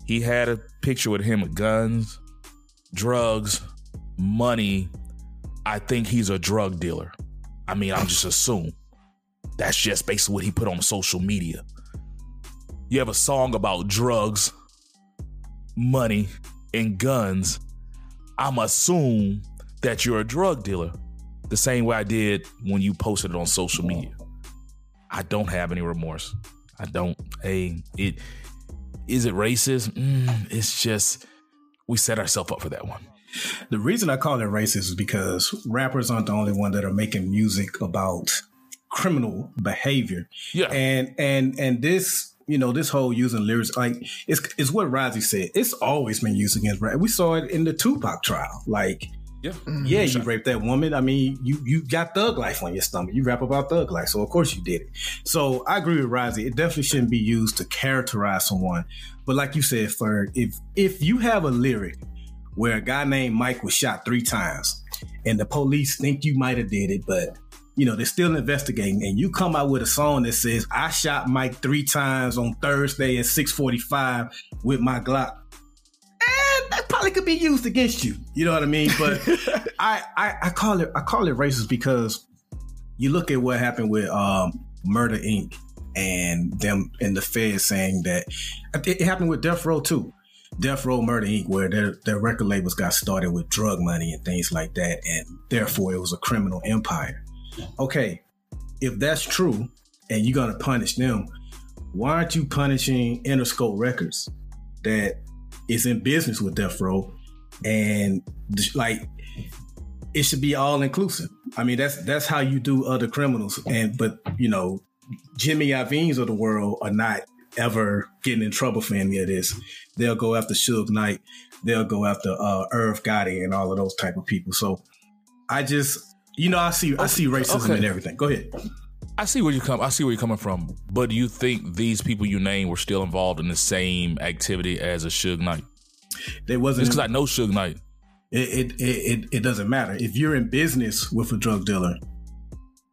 he had a picture with him with guns drugs money i think he's a drug dealer i mean i'm just assume that's just basically what he put on social media you have a song about drugs, money, and guns, I'm assume that you're a drug dealer. The same way I did when you posted it on social media. I don't have any remorse. I don't. Hey, it is it racist? Mm, it's just we set ourselves up for that one. The reason I call it racist is because rappers aren't the only one that are making music about criminal behavior. Yeah. And and and this you know, this whole using lyrics, like it's it's what Rozzy said. It's always been used against rap. We saw it in the Tupac trial. Like, Yeah. Mm-hmm. yeah, you raped that woman. I mean, you you got thug life on your stomach. You rap about thug life, so of course you did it. So I agree with Rozzy. It definitely shouldn't be used to characterize someone. But like you said, Ferg, if if you have a lyric where a guy named Mike was shot three times, and the police think you might have did it, but you know they're still investigating, and you come out with a song that says "I shot Mike three times on Thursday at six forty five with my Glock." And that probably could be used against you. You know what I mean? But I, I I call it I call it racist because you look at what happened with um, Murder Inc. and them and the Feds saying that it, it happened with Death Row too. Death Row Murder Inc., where their, their record labels got started with drug money and things like that, and therefore it was a criminal empire. Okay, if that's true and you're gonna punish them, why aren't you punishing Interscope Records that is in business with Death Row and like it should be all inclusive. I mean, that's that's how you do other criminals. And but you know, Jimmy Iovine's of the world are not ever getting in trouble for any of this. They'll go after Suge Knight. They'll go after uh, Irv Gotti and all of those type of people. So I just, you know, I see I see racism Okay. and everything. Go ahead. I see where you come. I see where you're coming from. But do you think these people you name were still involved in the same activity as a Suge Knight? Just wasn't. because I know Suge Knight. It, it, it, it, it doesn't matter if you're in business with a drug dealer,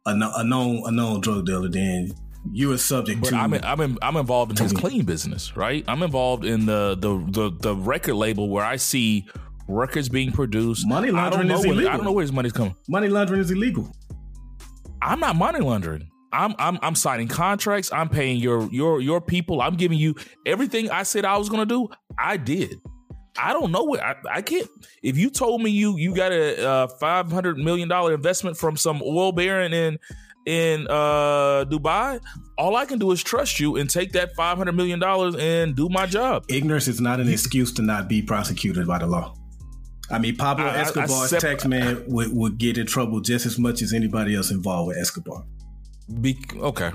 a, a known a known drug dealer, then you are subject But to. I'm in, I'm in, I'm involved in his clean business, right? I'm involved in the the the, the record label where I see records being produced. Money laundering is where, I don't know where his money's coming. Money laundering is illegal. I'm not money laundering. I'm I'm I'm signing contracts. I'm paying your your your people. I'm giving you everything I said I was gonna do. I did. I don't know what I, I can't. If you told me you you got a uh, five hundred million dollar investment from some oil baron in in uh, Dubai, all I can do is trust you and take that five hundred million dollars and do my job. Ignorance is not an excuse to not be prosecuted by the law. I mean, Pablo I- Escobar's sep- tax man would, would get in trouble just as much as anybody else involved with Escobar. Be, okay,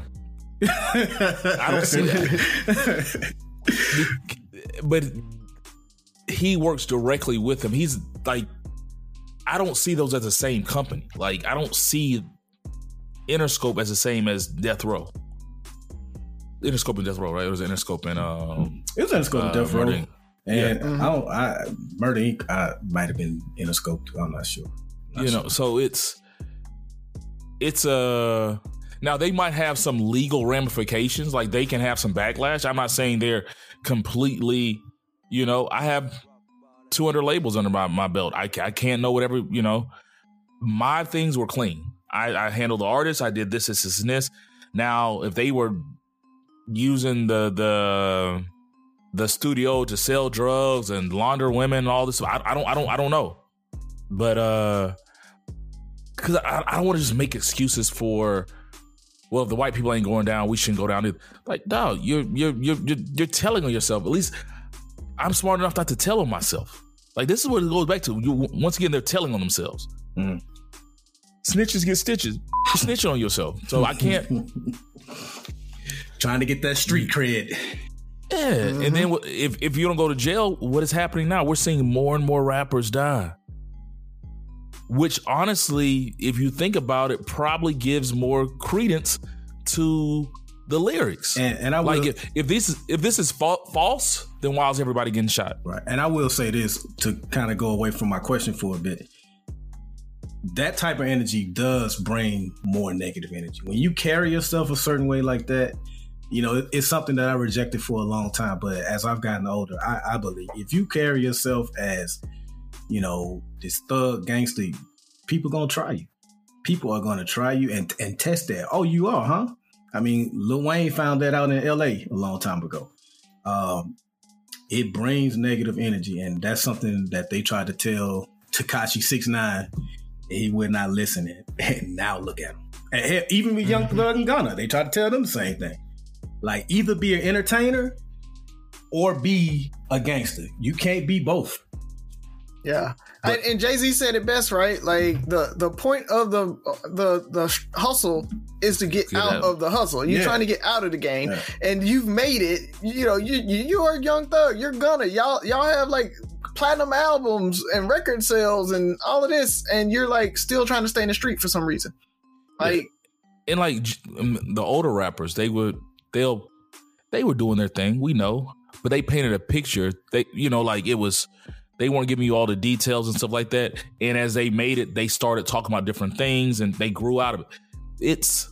I don't see that. but he works directly with him. He's like, I don't see those as the same company. Like, I don't see Interscope as the same as Death Row. Interscope and Death Row, right? It was Interscope and um, It was Interscope uh, Death Row. Murder. And Mhm. I don't, I, Murder Inc. I might have been Interscope too. I'm not sure. Not you know sure. so it's it's a now they might have some legal ramifications like they can have some backlash i'm not saying they're completely you know i have 200 labels under my, my belt I, I can't know whatever you know my things were clean i, I handled the artist i did this this this and this. Now if they were using the the the studio to sell drugs and launder women and all this i, I don't i don't i don't know. But uh because I, I don't want to just make excuses for well if the white people ain't going down we shouldn't go down either. like dog you're you're you're you're, you're telling on yourself. At least i'm smart enough not to tell on myself. Like this is what it goes back to. You once again they're telling on themselves. Mhm. Snitches get stitches you snitch on yourself so i can't Trying to get that street cred. yeah and mm-hmm. then if, if you don't go to jail what is happening now we're seeing more and more rappers die which honestly, if you think about it, probably gives more credence to the lyrics. And, and I will, like if, if this is if this is fa- false, then why is everybody getting shot? Right. And I will say this to kind of go away from my question for a bit. That type of energy does bring more negative energy. When you carry yourself a certain way like that, you know, it's something that I rejected for a long time. But as I've gotten older, I, I believe if you carry yourself as, you know, this thug gangster, people gonna try you. People are gonna try you and and test that. Oh, you are, huh? I mean, Lil Wayne found that out in L.A. a long time ago. Um, it brings negative energy, and that's something that they tried to tell Tekashi Six Nine. He would not listen, and now look at him. And even with Young mm-hmm. Thug and Gunna, they try to tell them the same thing. Like either be an entertainer or be a gangster. You can't be both. Yeah, but, and Jay Z said it best, right? Like the the point of the the the hustle is to get, get out, out, of the hustle. You're yeah. trying to get out of the game, yeah. and you've made it. You know, you you, you are Young Thug. You're gonna y'all y'all have like platinum albums and record sales and all of this, and you're like still trying to stay in the street for some reason. Like, yeah. and like um, the older rappers, they would they'll they were doing their thing. We know, but they painted a picture. They you know like it was they weren't giving you all the details and stuff like that. And as they made it, they started talking about different things and they grew out of it. It's,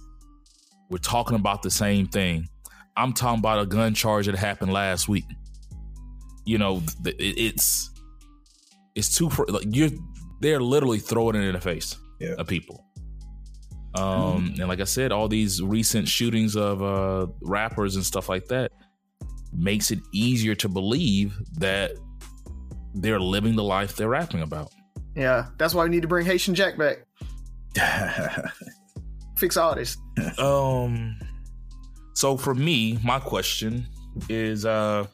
we're talking about the same thing. I'm talking about a gun charge that happened last week. You know, it's, it's too, like you're, they're literally throwing it in the face yeah. of people. Um, mm and like I said, all these recent shootings of uh, rappers and stuff like that makes it easier to believe that they're living the life they're rapping about. Yeah, that's why we need to bring Haitian Jack back. Fix all this. Um. So for me, my question is uh,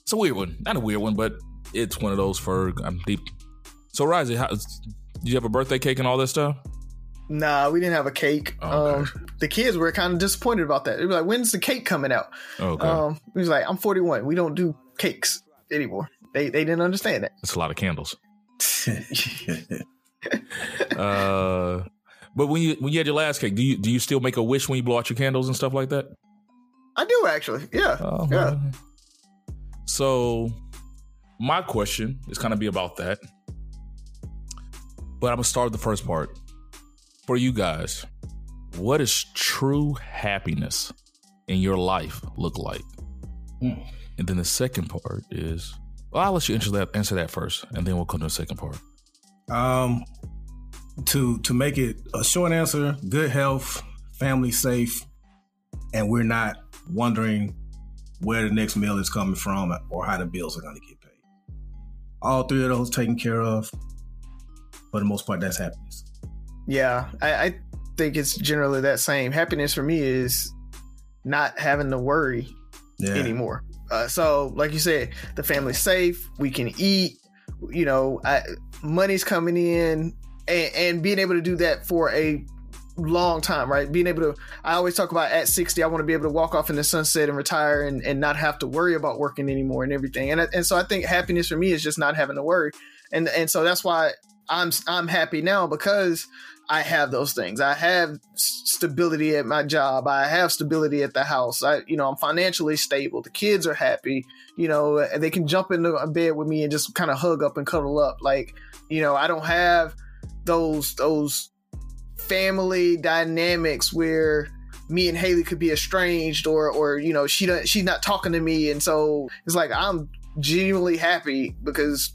it's a weird one, not a weird one, but it's one of those for I'm deep. So Rising, how, did you have a birthday cake and all that stuff? Nah, we didn't have a cake. Okay. Um, the kids were kind of disappointed about that. They were like, "When's the cake coming out?" Okay. Um, he was like, "I'm 41. We don't do cakes anymore." They they didn't understand that. It's a lot of candles. uh, but when you when you had your last cake, do you do you still make a wish when you blow out your candles and stuff like that? I do actually. Yeah. Uh, yeah. So my question is kind of be about that. But I'm gonna start with the first part. For you guys, what does true happiness in your life look like? Mm. And then the second part is well, I'll let you answer that answer that first, and then we'll come to the second part. Um, to to make it a short answer, good health, family safe, and we're not wondering where the next meal is coming from or how the bills are going to get paid. All three of those taken care of. For the most part, that's happiness. Yeah, I, I think it's generally that same. Happiness for me is not having to worry yeah. anymore. Uh, so, like you said, the family's safe. We can eat. You know, I, money's coming in, and, and being able to do that for a long time, right? Being able to, I always talk about at 60, I want to be able to walk off in the sunset and retire and, and not have to worry about working anymore and everything. And, and so I think happiness for me is just not having to worry. And, and so that's why I'm, I'm happy now because I have those things. I have stability at my job. I have stability at the house. I, you know, I'm financially stable. The kids are happy. You know, they can jump into a bed with me and just kind of hug up and cuddle up. Like, you know, I don't have those those family dynamics where me and Haley could be estranged or or you know she don't, she's not talking to me. And so it's like I'm genuinely happy because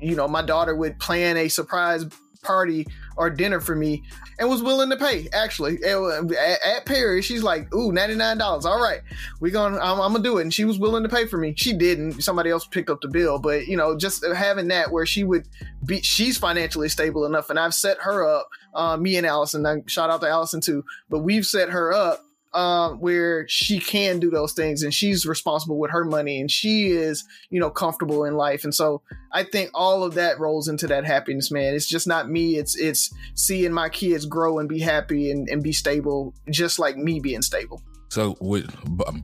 you know my daughter would plan a surprise party or dinner for me and was willing to pay actually. At, at Perry she's like ooh $99 all right. We gonna I'm, I'm, gonna do it. And she was willing to pay for me. She didn't. Somebody else picked up the bill. But you know just having that where she would be she's financially stable enough. And I've set her up uh, me and Allison. I shout out to Allison too. But we've set her up um, where she can do those things and she's responsible with her money and she is, you know, comfortable in life. And so I think all of that rolls into that happiness, man. It's just not me. It's it's seeing my kids grow and be happy and, and be stable, just like me being stable. So with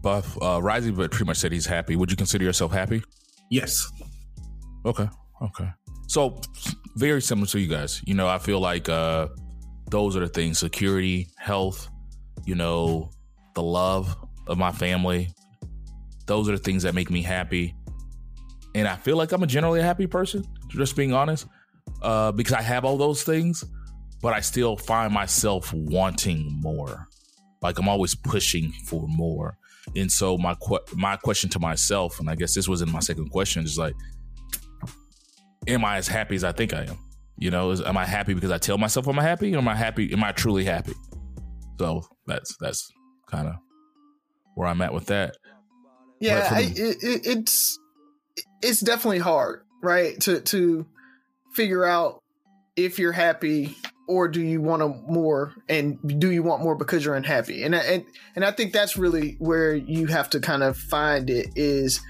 Buff, uh, Rising, but pretty much said he's happy. Would you consider yourself happy? Yes. Okay. Okay. So very similar to you guys. You know, I feel like uh, those are the things: security, health, you know, the love of my family. Those are the things that make me happy. And I feel like I'm a generally happy person, just being honest, uh, because I have all those things, but I still find myself wanting more. Like I'm always pushing for more. And so my my question to myself, and I guess this was in my second question, is like, am I as happy as I think I am? You know, is, am I happy because I tell myself I'm happy, or am I happy? Am I truly happy? So that's that's kind of where I'm at with that. Yeah, I, it, it, it's it's definitely hard, right? To to figure out if you're happy or do you want a more and do you want more because you're unhappy and and and I think that's really where you have to kind of find it is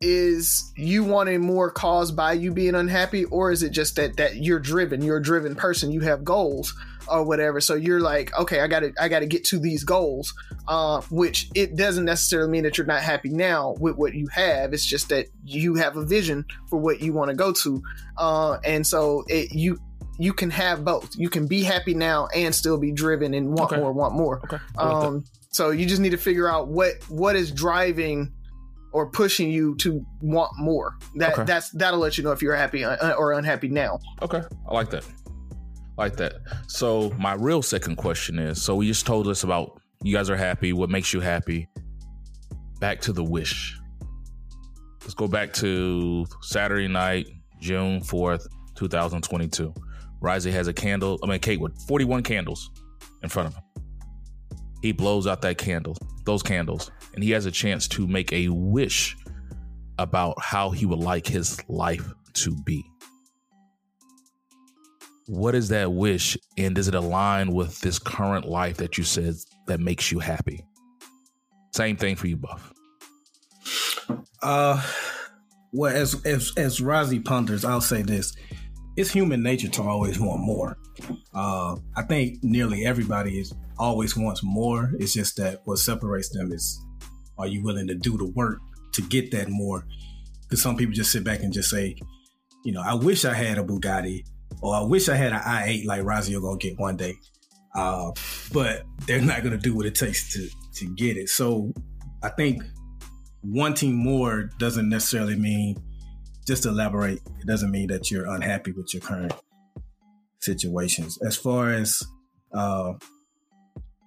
is you wanting more caused by you being unhappy or is it just that that you're driven you're a driven person you have goals or whatever so you're like okay i gotta i gotta get to these goals uh, which it doesn't necessarily mean that you're not happy now with what you have it's just that you have a vision for what you want to go to uh, and so it, you you can have both you can be happy now and still be driven and want Okay. more want more Okay. um, so you just need to figure out what what is driving or pushing you to want more. That Okay. that's that'll let you know if you're happy uh, or unhappy now. Okay, I like that. Like that. So my real second question is: so we just told us about you guys are happy. What makes you happy? Back to the wish. Let's go back to Saturday night, June fourth, two thousand twenty-two. Risey has a candle. I mean, cake with forty-one candles in front of him. He blows out that candle, those candles, and he has a chance to make a wish about how he would like his life to be what is that wish and does it align with this current life that you said that makes you happy same thing for you buff Uh, well, as as as Razi ponders, I'll say this: it's human nature to always want more. Uh, I think nearly everybody is always wants more. It's just that what separates them is, are you willing to do the work to get that more? Because some people just sit back and just say, you know, I wish I had a Bugatti, or I wish I had an i8 like Razio gonna get one day. Uh, but they're not gonna do what it takes to to get it. So I think wanting more doesn't necessarily mean just elaborate it doesn't mean that you're unhappy with your current situations as far as uh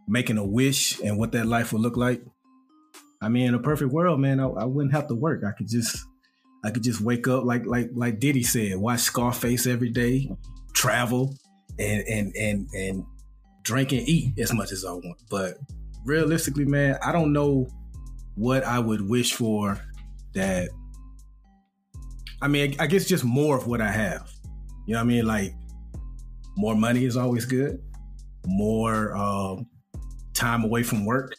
making a wish and what that life would look like i mean in a perfect world man i, I wouldn't have to work i could just i could just wake up like like like diddy said watch scarface every day travel and and and and drink and eat as much as i want but realistically man i don't know what I would wish for that I mean, I guess just more of what I have. You know what I mean? Like more money is always good. More um, time away from work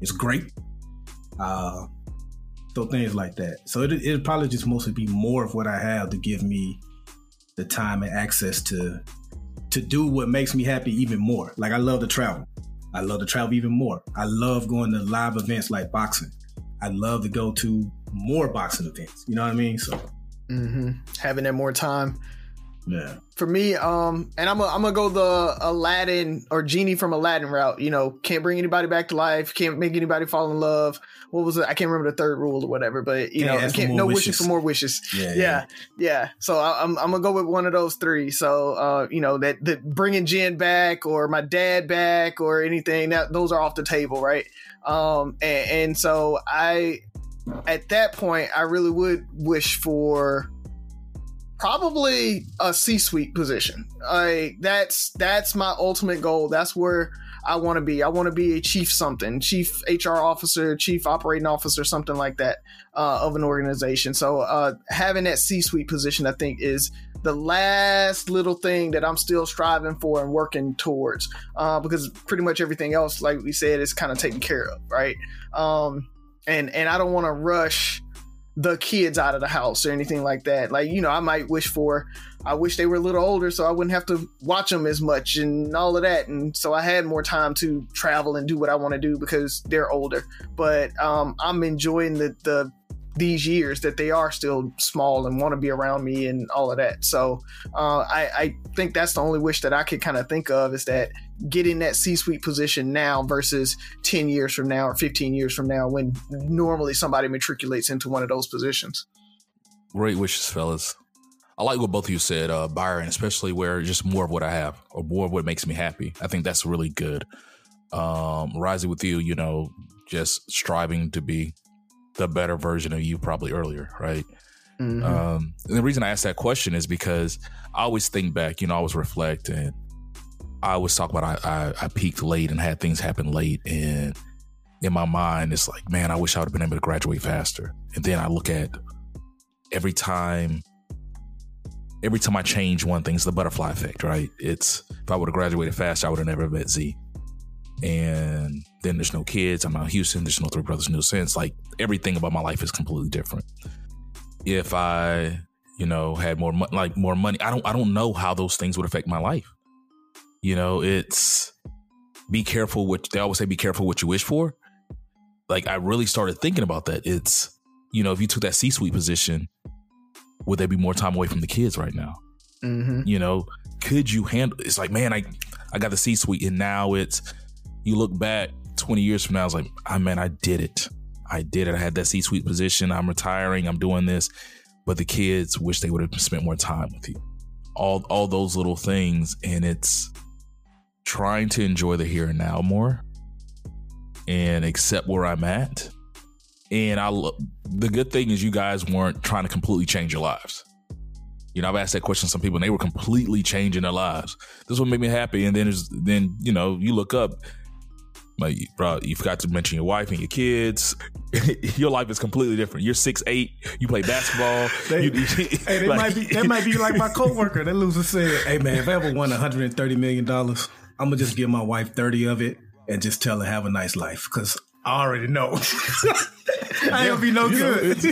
is great. Uh, so things like that. So it, it'd probably just mostly be more of what I have to give me the time and access to to do what makes me happy even more. Like I love to travel. I love to travel even more. I love going to live events like boxing. I love to go to more boxing events. You know what I mean? So Mm-hmm. Having that more time. Yeah. For me, um, and I'm, a, I'm gonna go the Aladdin or genie from Aladdin route. You know, can't bring anybody back to life, can't make anybody fall in love. What was it? I can't remember the third rule or whatever. But you Can't know, can't, no wishes. wishes for more wishes. Yeah. yeah, yeah. So I, I'm I'm gonna go with one of those three. So uh, you know that that bringing Jen back or my dad back or anything that those are off the table, right? Um, and, and so I at that point I really would wish for probably a C-suite position. Like that's that's my ultimate goal. That's where I want to be. I want to be a chief something, chief HR officer, chief operating officer, something like that uh, of an organization. So uh, having that C-suite position, I think, is the last little thing that I'm still striving for and working towards. Uh, because pretty much everything else, like we said, is kind of taken care of, right? Um, and and I don't want to rush the kids out of the house or anything like that. Like, you know, I might wish for, I wish they were a little older so I wouldn't have to watch them as much and all of that. And so I had more time to travel and do what I want to do because they're older. But um, I'm enjoying the, the, these years that they are still small and want to be around me and all of that. So uh, I, I think that's the only wish that I could kind of think of is that getting that C-suite position now versus 10 years from now or 15 years from now when normally somebody matriculates into one of those positions. great wishes fellas i like what both of you said uh byron especially where just more of what i have or more of what makes me happy i think that's really good um rising with you you know just striving to be the better version of you probably earlier right Mhm. Um, and the reason I asked that question is because I always think back, you know, I always reflect and I always talk about I, I, I peaked late and had things happen late, and in my mind, it's like, man, I wish I would have been able to graduate faster. And then I look at every time, every time I change one thing, it's the butterfly effect, right? It's if I would have graduated faster, I would have never met Z. And then there's no kids. I'm out in Houston. There's no three brothers, no sense. Like everything about my life is completely different. If I, you know, had more mo- like more money, I don't I don't know how those things would affect my life. You know, it's be careful what they always say. Be careful what you wish for. Like I really started thinking about that. It's you know, if you took that C suite position, would there be more time away from the kids right now? Mm-hmm. You know, could you handle? It's like, man, I I got the C suite, and now it's you look back 20 years from now, it's like, I ah, man, I did it. I did it. I had that C suite position. I'm retiring. I'm doing this. But the kids wish they would have spent more time with you. All all those little things. And it's trying to enjoy the here and now more and accept where I'm at. And I the good thing is you guys weren't trying to completely change your lives. You know, I've asked that question to some people and they were completely changing their lives. This would make me happy. And then then, you know, you look up like, bro, you forgot to mention your wife and your kids. your life is completely different. You're six eight. You play basketball. they, you, hey, that like, might be that might be like my coworker. That loser said, "Hey man, if I ever won 130 million dollars, I'm gonna just give my wife 30 of it and just tell her have a nice life because I already know." I ain't be no good.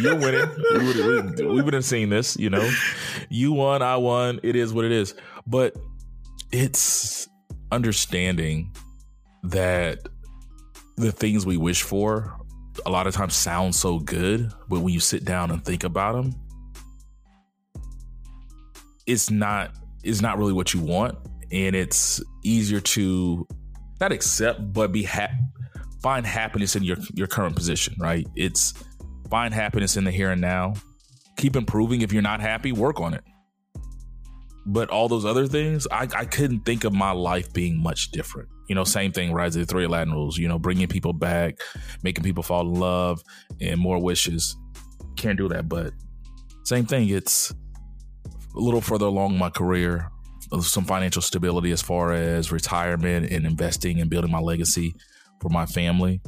You're winning. We would have seen this, you know. You won, I won. It is what it is. But it's understanding that the things we wish for a lot of times sound so good, but when you sit down and think about them, it's not it's not really what you want, and it's easier to not accept but be happy find happiness in your your current position, right? It's find happiness in the here and now. Keep improving. If you're not happy, work on it. But all those other things, I, I couldn't think of my life being much different. You know, same thing, Rise of the Three Aladdin rules, you know, bringing people back, making people fall in love, and more wishes. Can't do that. But same thing, it's a little further along my career, some financial stability as far as retirement and investing and building my legacy for my family.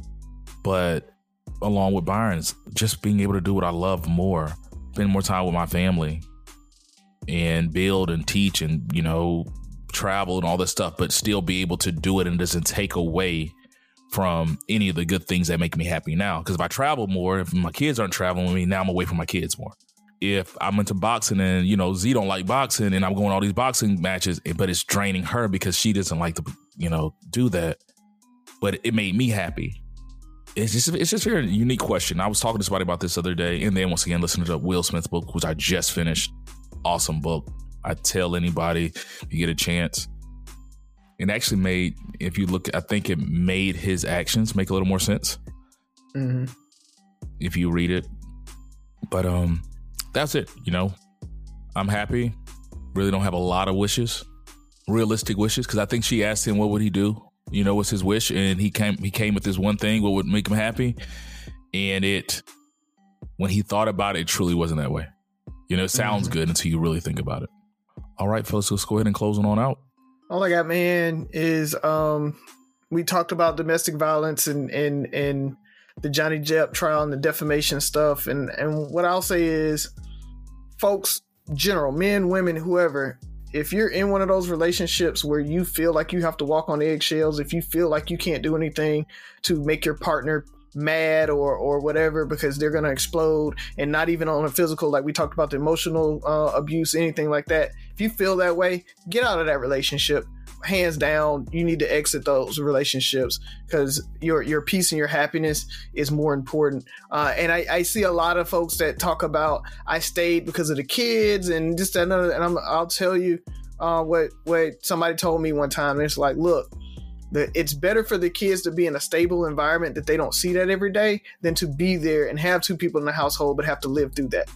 But along with Byron's, just being able to do what I love more, spend more time with my family, and build and teach and you know travel and all this stuff, but still be able to do it and doesn't take away from any of the good things that make me happy now. Because if I travel more, if my kids aren't traveling with me, now I'm away from my kids more. If I'm into boxing and you know Z don't like boxing and I'm going all these boxing matches, but it's draining her because she doesn't like to you know do that. But it made me happy. It's just it's just a very unique question. I was talking to somebody about this other day, and then once again listening to Will Smith's book, which I just finished awesome book. I tell anybody you get a chance. It actually made, if you look, I think it made his actions make a little more sense. Mm-hmm. If you read it, but um, that's it. You know, I'm happy. Really don't have a lot of wishes, realistic wishes, because I think she asked him what would he do. You know, what's his wish, and he came. He came with this one thing. What would make him happy? And it, when he thought about it, it truly wasn't that way. You know, it sounds mm-hmm. good until you really think about it. All right, folks, let's go ahead and close on out. All I got, man, is um we talked about domestic violence and and and the Johnny Depp trial and the defamation stuff. And and what I'll say is, folks, general, men, women, whoever, if you're in one of those relationships where you feel like you have to walk on eggshells, if you feel like you can't do anything to make your partner mad or or whatever because they're gonna explode and not even on a physical like we talked about the emotional uh, abuse anything like that. If you feel that way get out of that relationship. Hands down you need to exit those relationships because your your peace and your happiness is more important. Uh, and I, I see a lot of folks that talk about i stayed because of the kids and just another and I'm, i'll tell you uh, what what somebody told me one time it's like look that it's better for the kids to be in a stable environment that they don't see that every day than to be there and have two people in the household but have to live through that.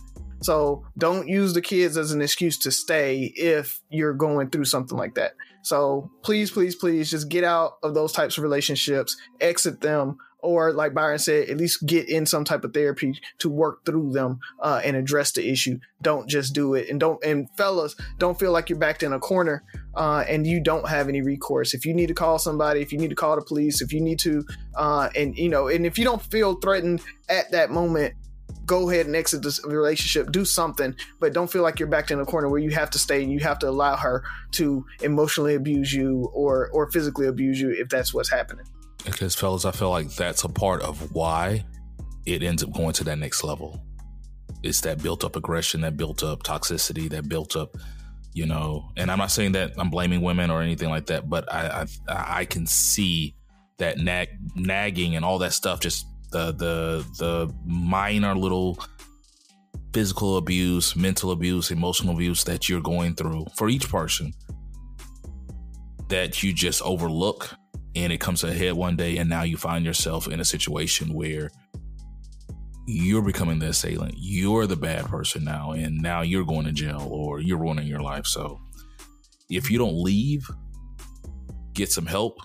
So don't use the kids as an excuse to stay if you're going through something like that. So please, please, please just get out of those types of relationships, exit them, or like Byron said, at least get in some type of therapy to work through them uh, and address the issue. Don't just do it, and don't and fellas, don't feel like you're backed in a corner uh, and you don't have any recourse. If you need to call somebody, if you need to call the police, if you need to, uh, and you know, and if you don't feel threatened at that moment, go ahead and exit this relationship, do something, but don't feel like you're backed in a corner where you have to stay and you have to allow her to emotionally abuse you or or physically abuse you if that's what's happening. Because fellas, I feel like that's a part of why it ends up going to that next level. It's that built up aggression, that built up toxicity, that built up, you know. And I'm not saying that I'm blaming women or anything like that, but I I, I can see that nag, nagging and all that stuff just the the the minor little physical abuse, mental abuse, emotional abuse that you're going through for each person that you just overlook and it comes ahead one day and now you find yourself in a situation where you're becoming the assailant. You're the bad person now and now you're going to jail or you're ruining your life. So if you don't leave, get some help,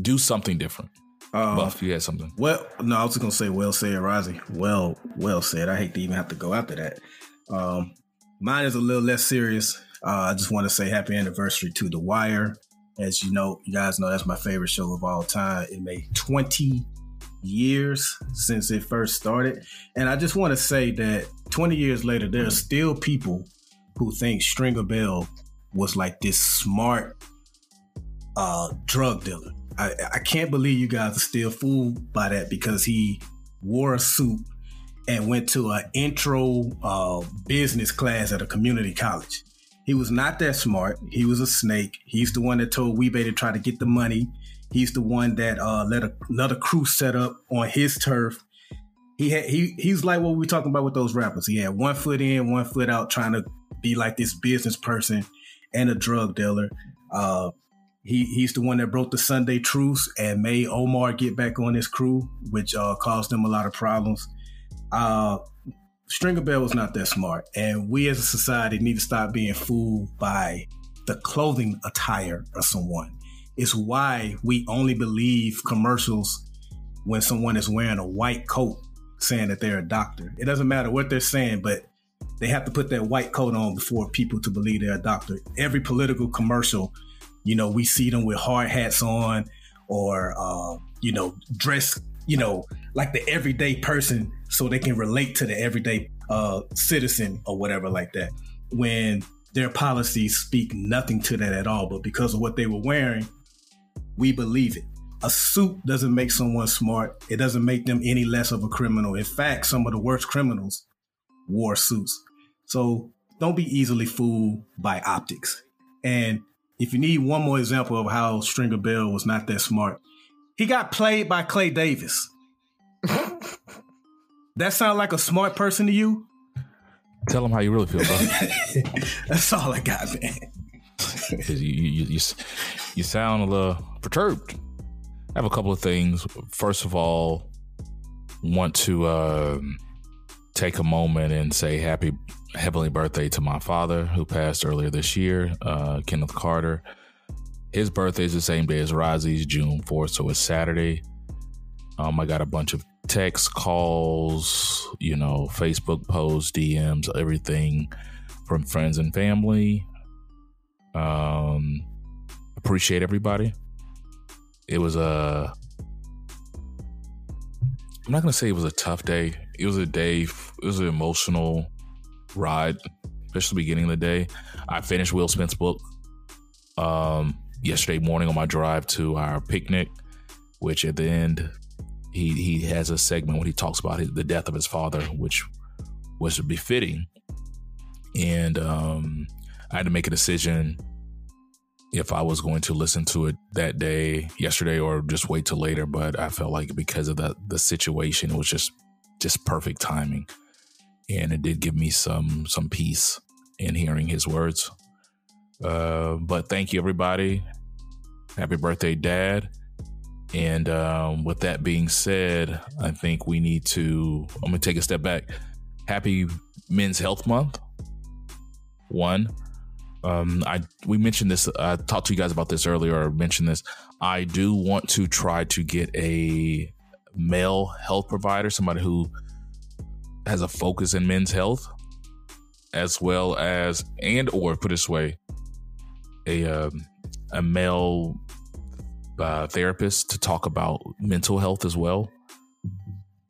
do something different. Uh, Buff, you had something. Well, no, I was just gonna say, well said, Rozzy. Well, well said. I hate to even have to go after that. Um, mine is a little less serious. Uh, I just want to say happy anniversary to The Wire. As you know, you guys know that's my favorite show of all time. It made 20 years since it first started. And I just want to say that 20 years later, there are still people who think Stringer Bell was like this smart uh, drug dealer. I, I can't believe you guys are still fooled by that because he wore a suit and went to an intro uh, business class at a community college. He was not that smart. He was a snake. He's the one that told Wee-Bey to try to get the money. He's the one that uh, let a, another crew set up on his turf. He had he he's like what we were talking about with those rappers. He had one foot in, one foot out, trying to be like this business person and a drug dealer. Uh, he he's the one that broke the Sunday truce and made Omar get back on his crew, which uh, caused them a lot of problems. Uh, Stringer Bell was not that smart, and we as a society need to stop being fooled by the clothing attire of someone. It's why we only believe commercials when someone is wearing a white coat saying that they're a doctor. It doesn't matter what they're saying, but they have to put that white coat on before people to believe they're a doctor. Every political commercial you know, we see them with hard hats on or, uh, you know, dress, you know, like the everyday person so they can relate to the everyday uh, citizen or whatever like that. When their policies speak nothing to that at all, but because of what they were wearing, we believe it. A suit doesn't make someone smart. It doesn't make them any less of a criminal. In fact, some of the worst criminals wore suits. So don't be easily fooled by optics. And if you need one more example of how Stringer Bell was not that smart, he got played by Clay Davis. that sound like a smart person to you? Tell them how you really feel, bro. That's all I got, man. you, you, you, you sound a little perturbed. I have a couple of things. First of all, want to uh, take a moment and say happy heavenly birthday to my father who passed earlier this year, uh, Kenneth Carter. His birthday is the same day as Rozzy's, June 4th, so it's Saturday. Um, I got a bunch of texts, calls, you know, Facebook posts, DMs, everything from friends and family. Um, appreciate everybody. It was a. I'm not gonna say it was a tough day. It was a day. It was an emotional ride, especially beginning of the day. I finished Will Smith's book um, yesterday morning on my drive to our picnic, which at the end he he has a segment when he talks about his, the death of his father, which was befitting. And um, I had to make a decision if I was going to listen to it that day, yesterday, or just wait till later. But I felt like because of the the situation, it was just just perfect timing and it did give me some some peace in hearing his words. Uh, but thank you, everybody. Happy birthday, Dad. And um, with that being said, I think we need to. I'm gonna take a step back. Happy Men's Health Month. One. Um, I we mentioned this. I talked to you guys about this earlier. Or mentioned this. I do want to try to get a male health provider, somebody who has a focus in men's health, as well as and or put this way, a um, a male uh, therapist to talk about mental health as well.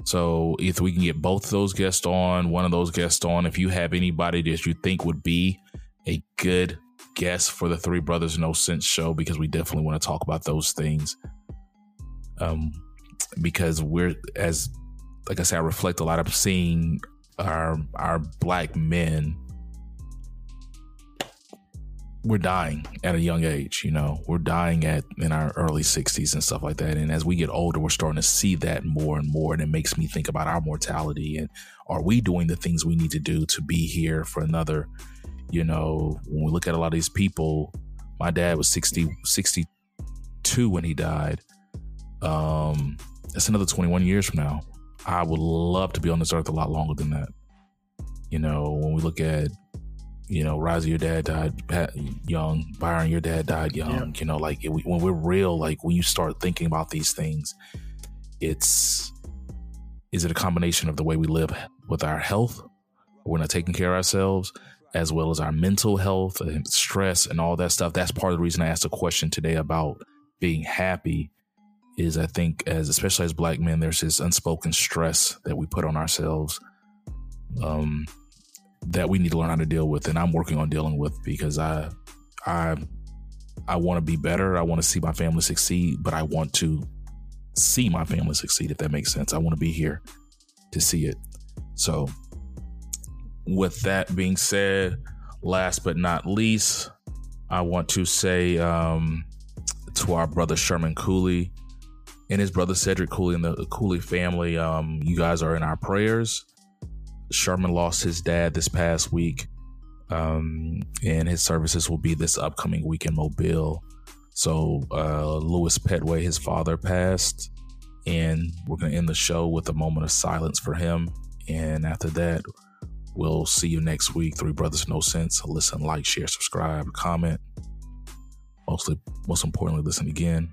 So if we can get both those guests on, one of those guests on, if you have anybody that you think would be a good guest for the Three Brothers No Sense show, because we definitely want to talk about those things. Um, because we're as like I said, I reflect a lot of seeing our our black men we're dying at a young age you know? We're dying at in our early 60s and stuff like that. And as we get older we're starting to see that more and more and it makes me think about our mortality and are we doing the things we need to do to be here for another you know? When we look at a lot of these people my dad was 60 62 when he died. Um that's another 21 years from now. I would love to be on this earth a lot longer than that. You know when we look at you know, Rozzy, your dad died young. Byron, your dad died young. Yeah. You know, like it, when we're real, like when you start thinking about these things, it's is it a combination of the way we live with our health, we're not taking care of ourselves, as well as our mental health and stress and all that stuff. That's part of the reason I asked a question today about being happy. Is I think as especially as black men, there's this unspoken stress that we put on ourselves. Um, that we need to learn how to deal with and I'm working on dealing with because I I I want to be better. I want to see my family succeed, but I want to see my family succeed if that makes sense. I want to be here to see it. So with that being said, last but not least, I want to say um, to our brother Sherman Cooley and his brother Cedric Cooley and the Cooley family, um, you guys are in our prayers. Sherman lost his dad this past week, um, and his services will be this upcoming week in Mobile. So uh, Louis Petway, his father, passed, and we're going to end the show with a moment of silence for him. And after that, we'll see you next week. Three Brothers No Sense. Listen, like, share, subscribe, comment. Mostly, most importantly, listen again.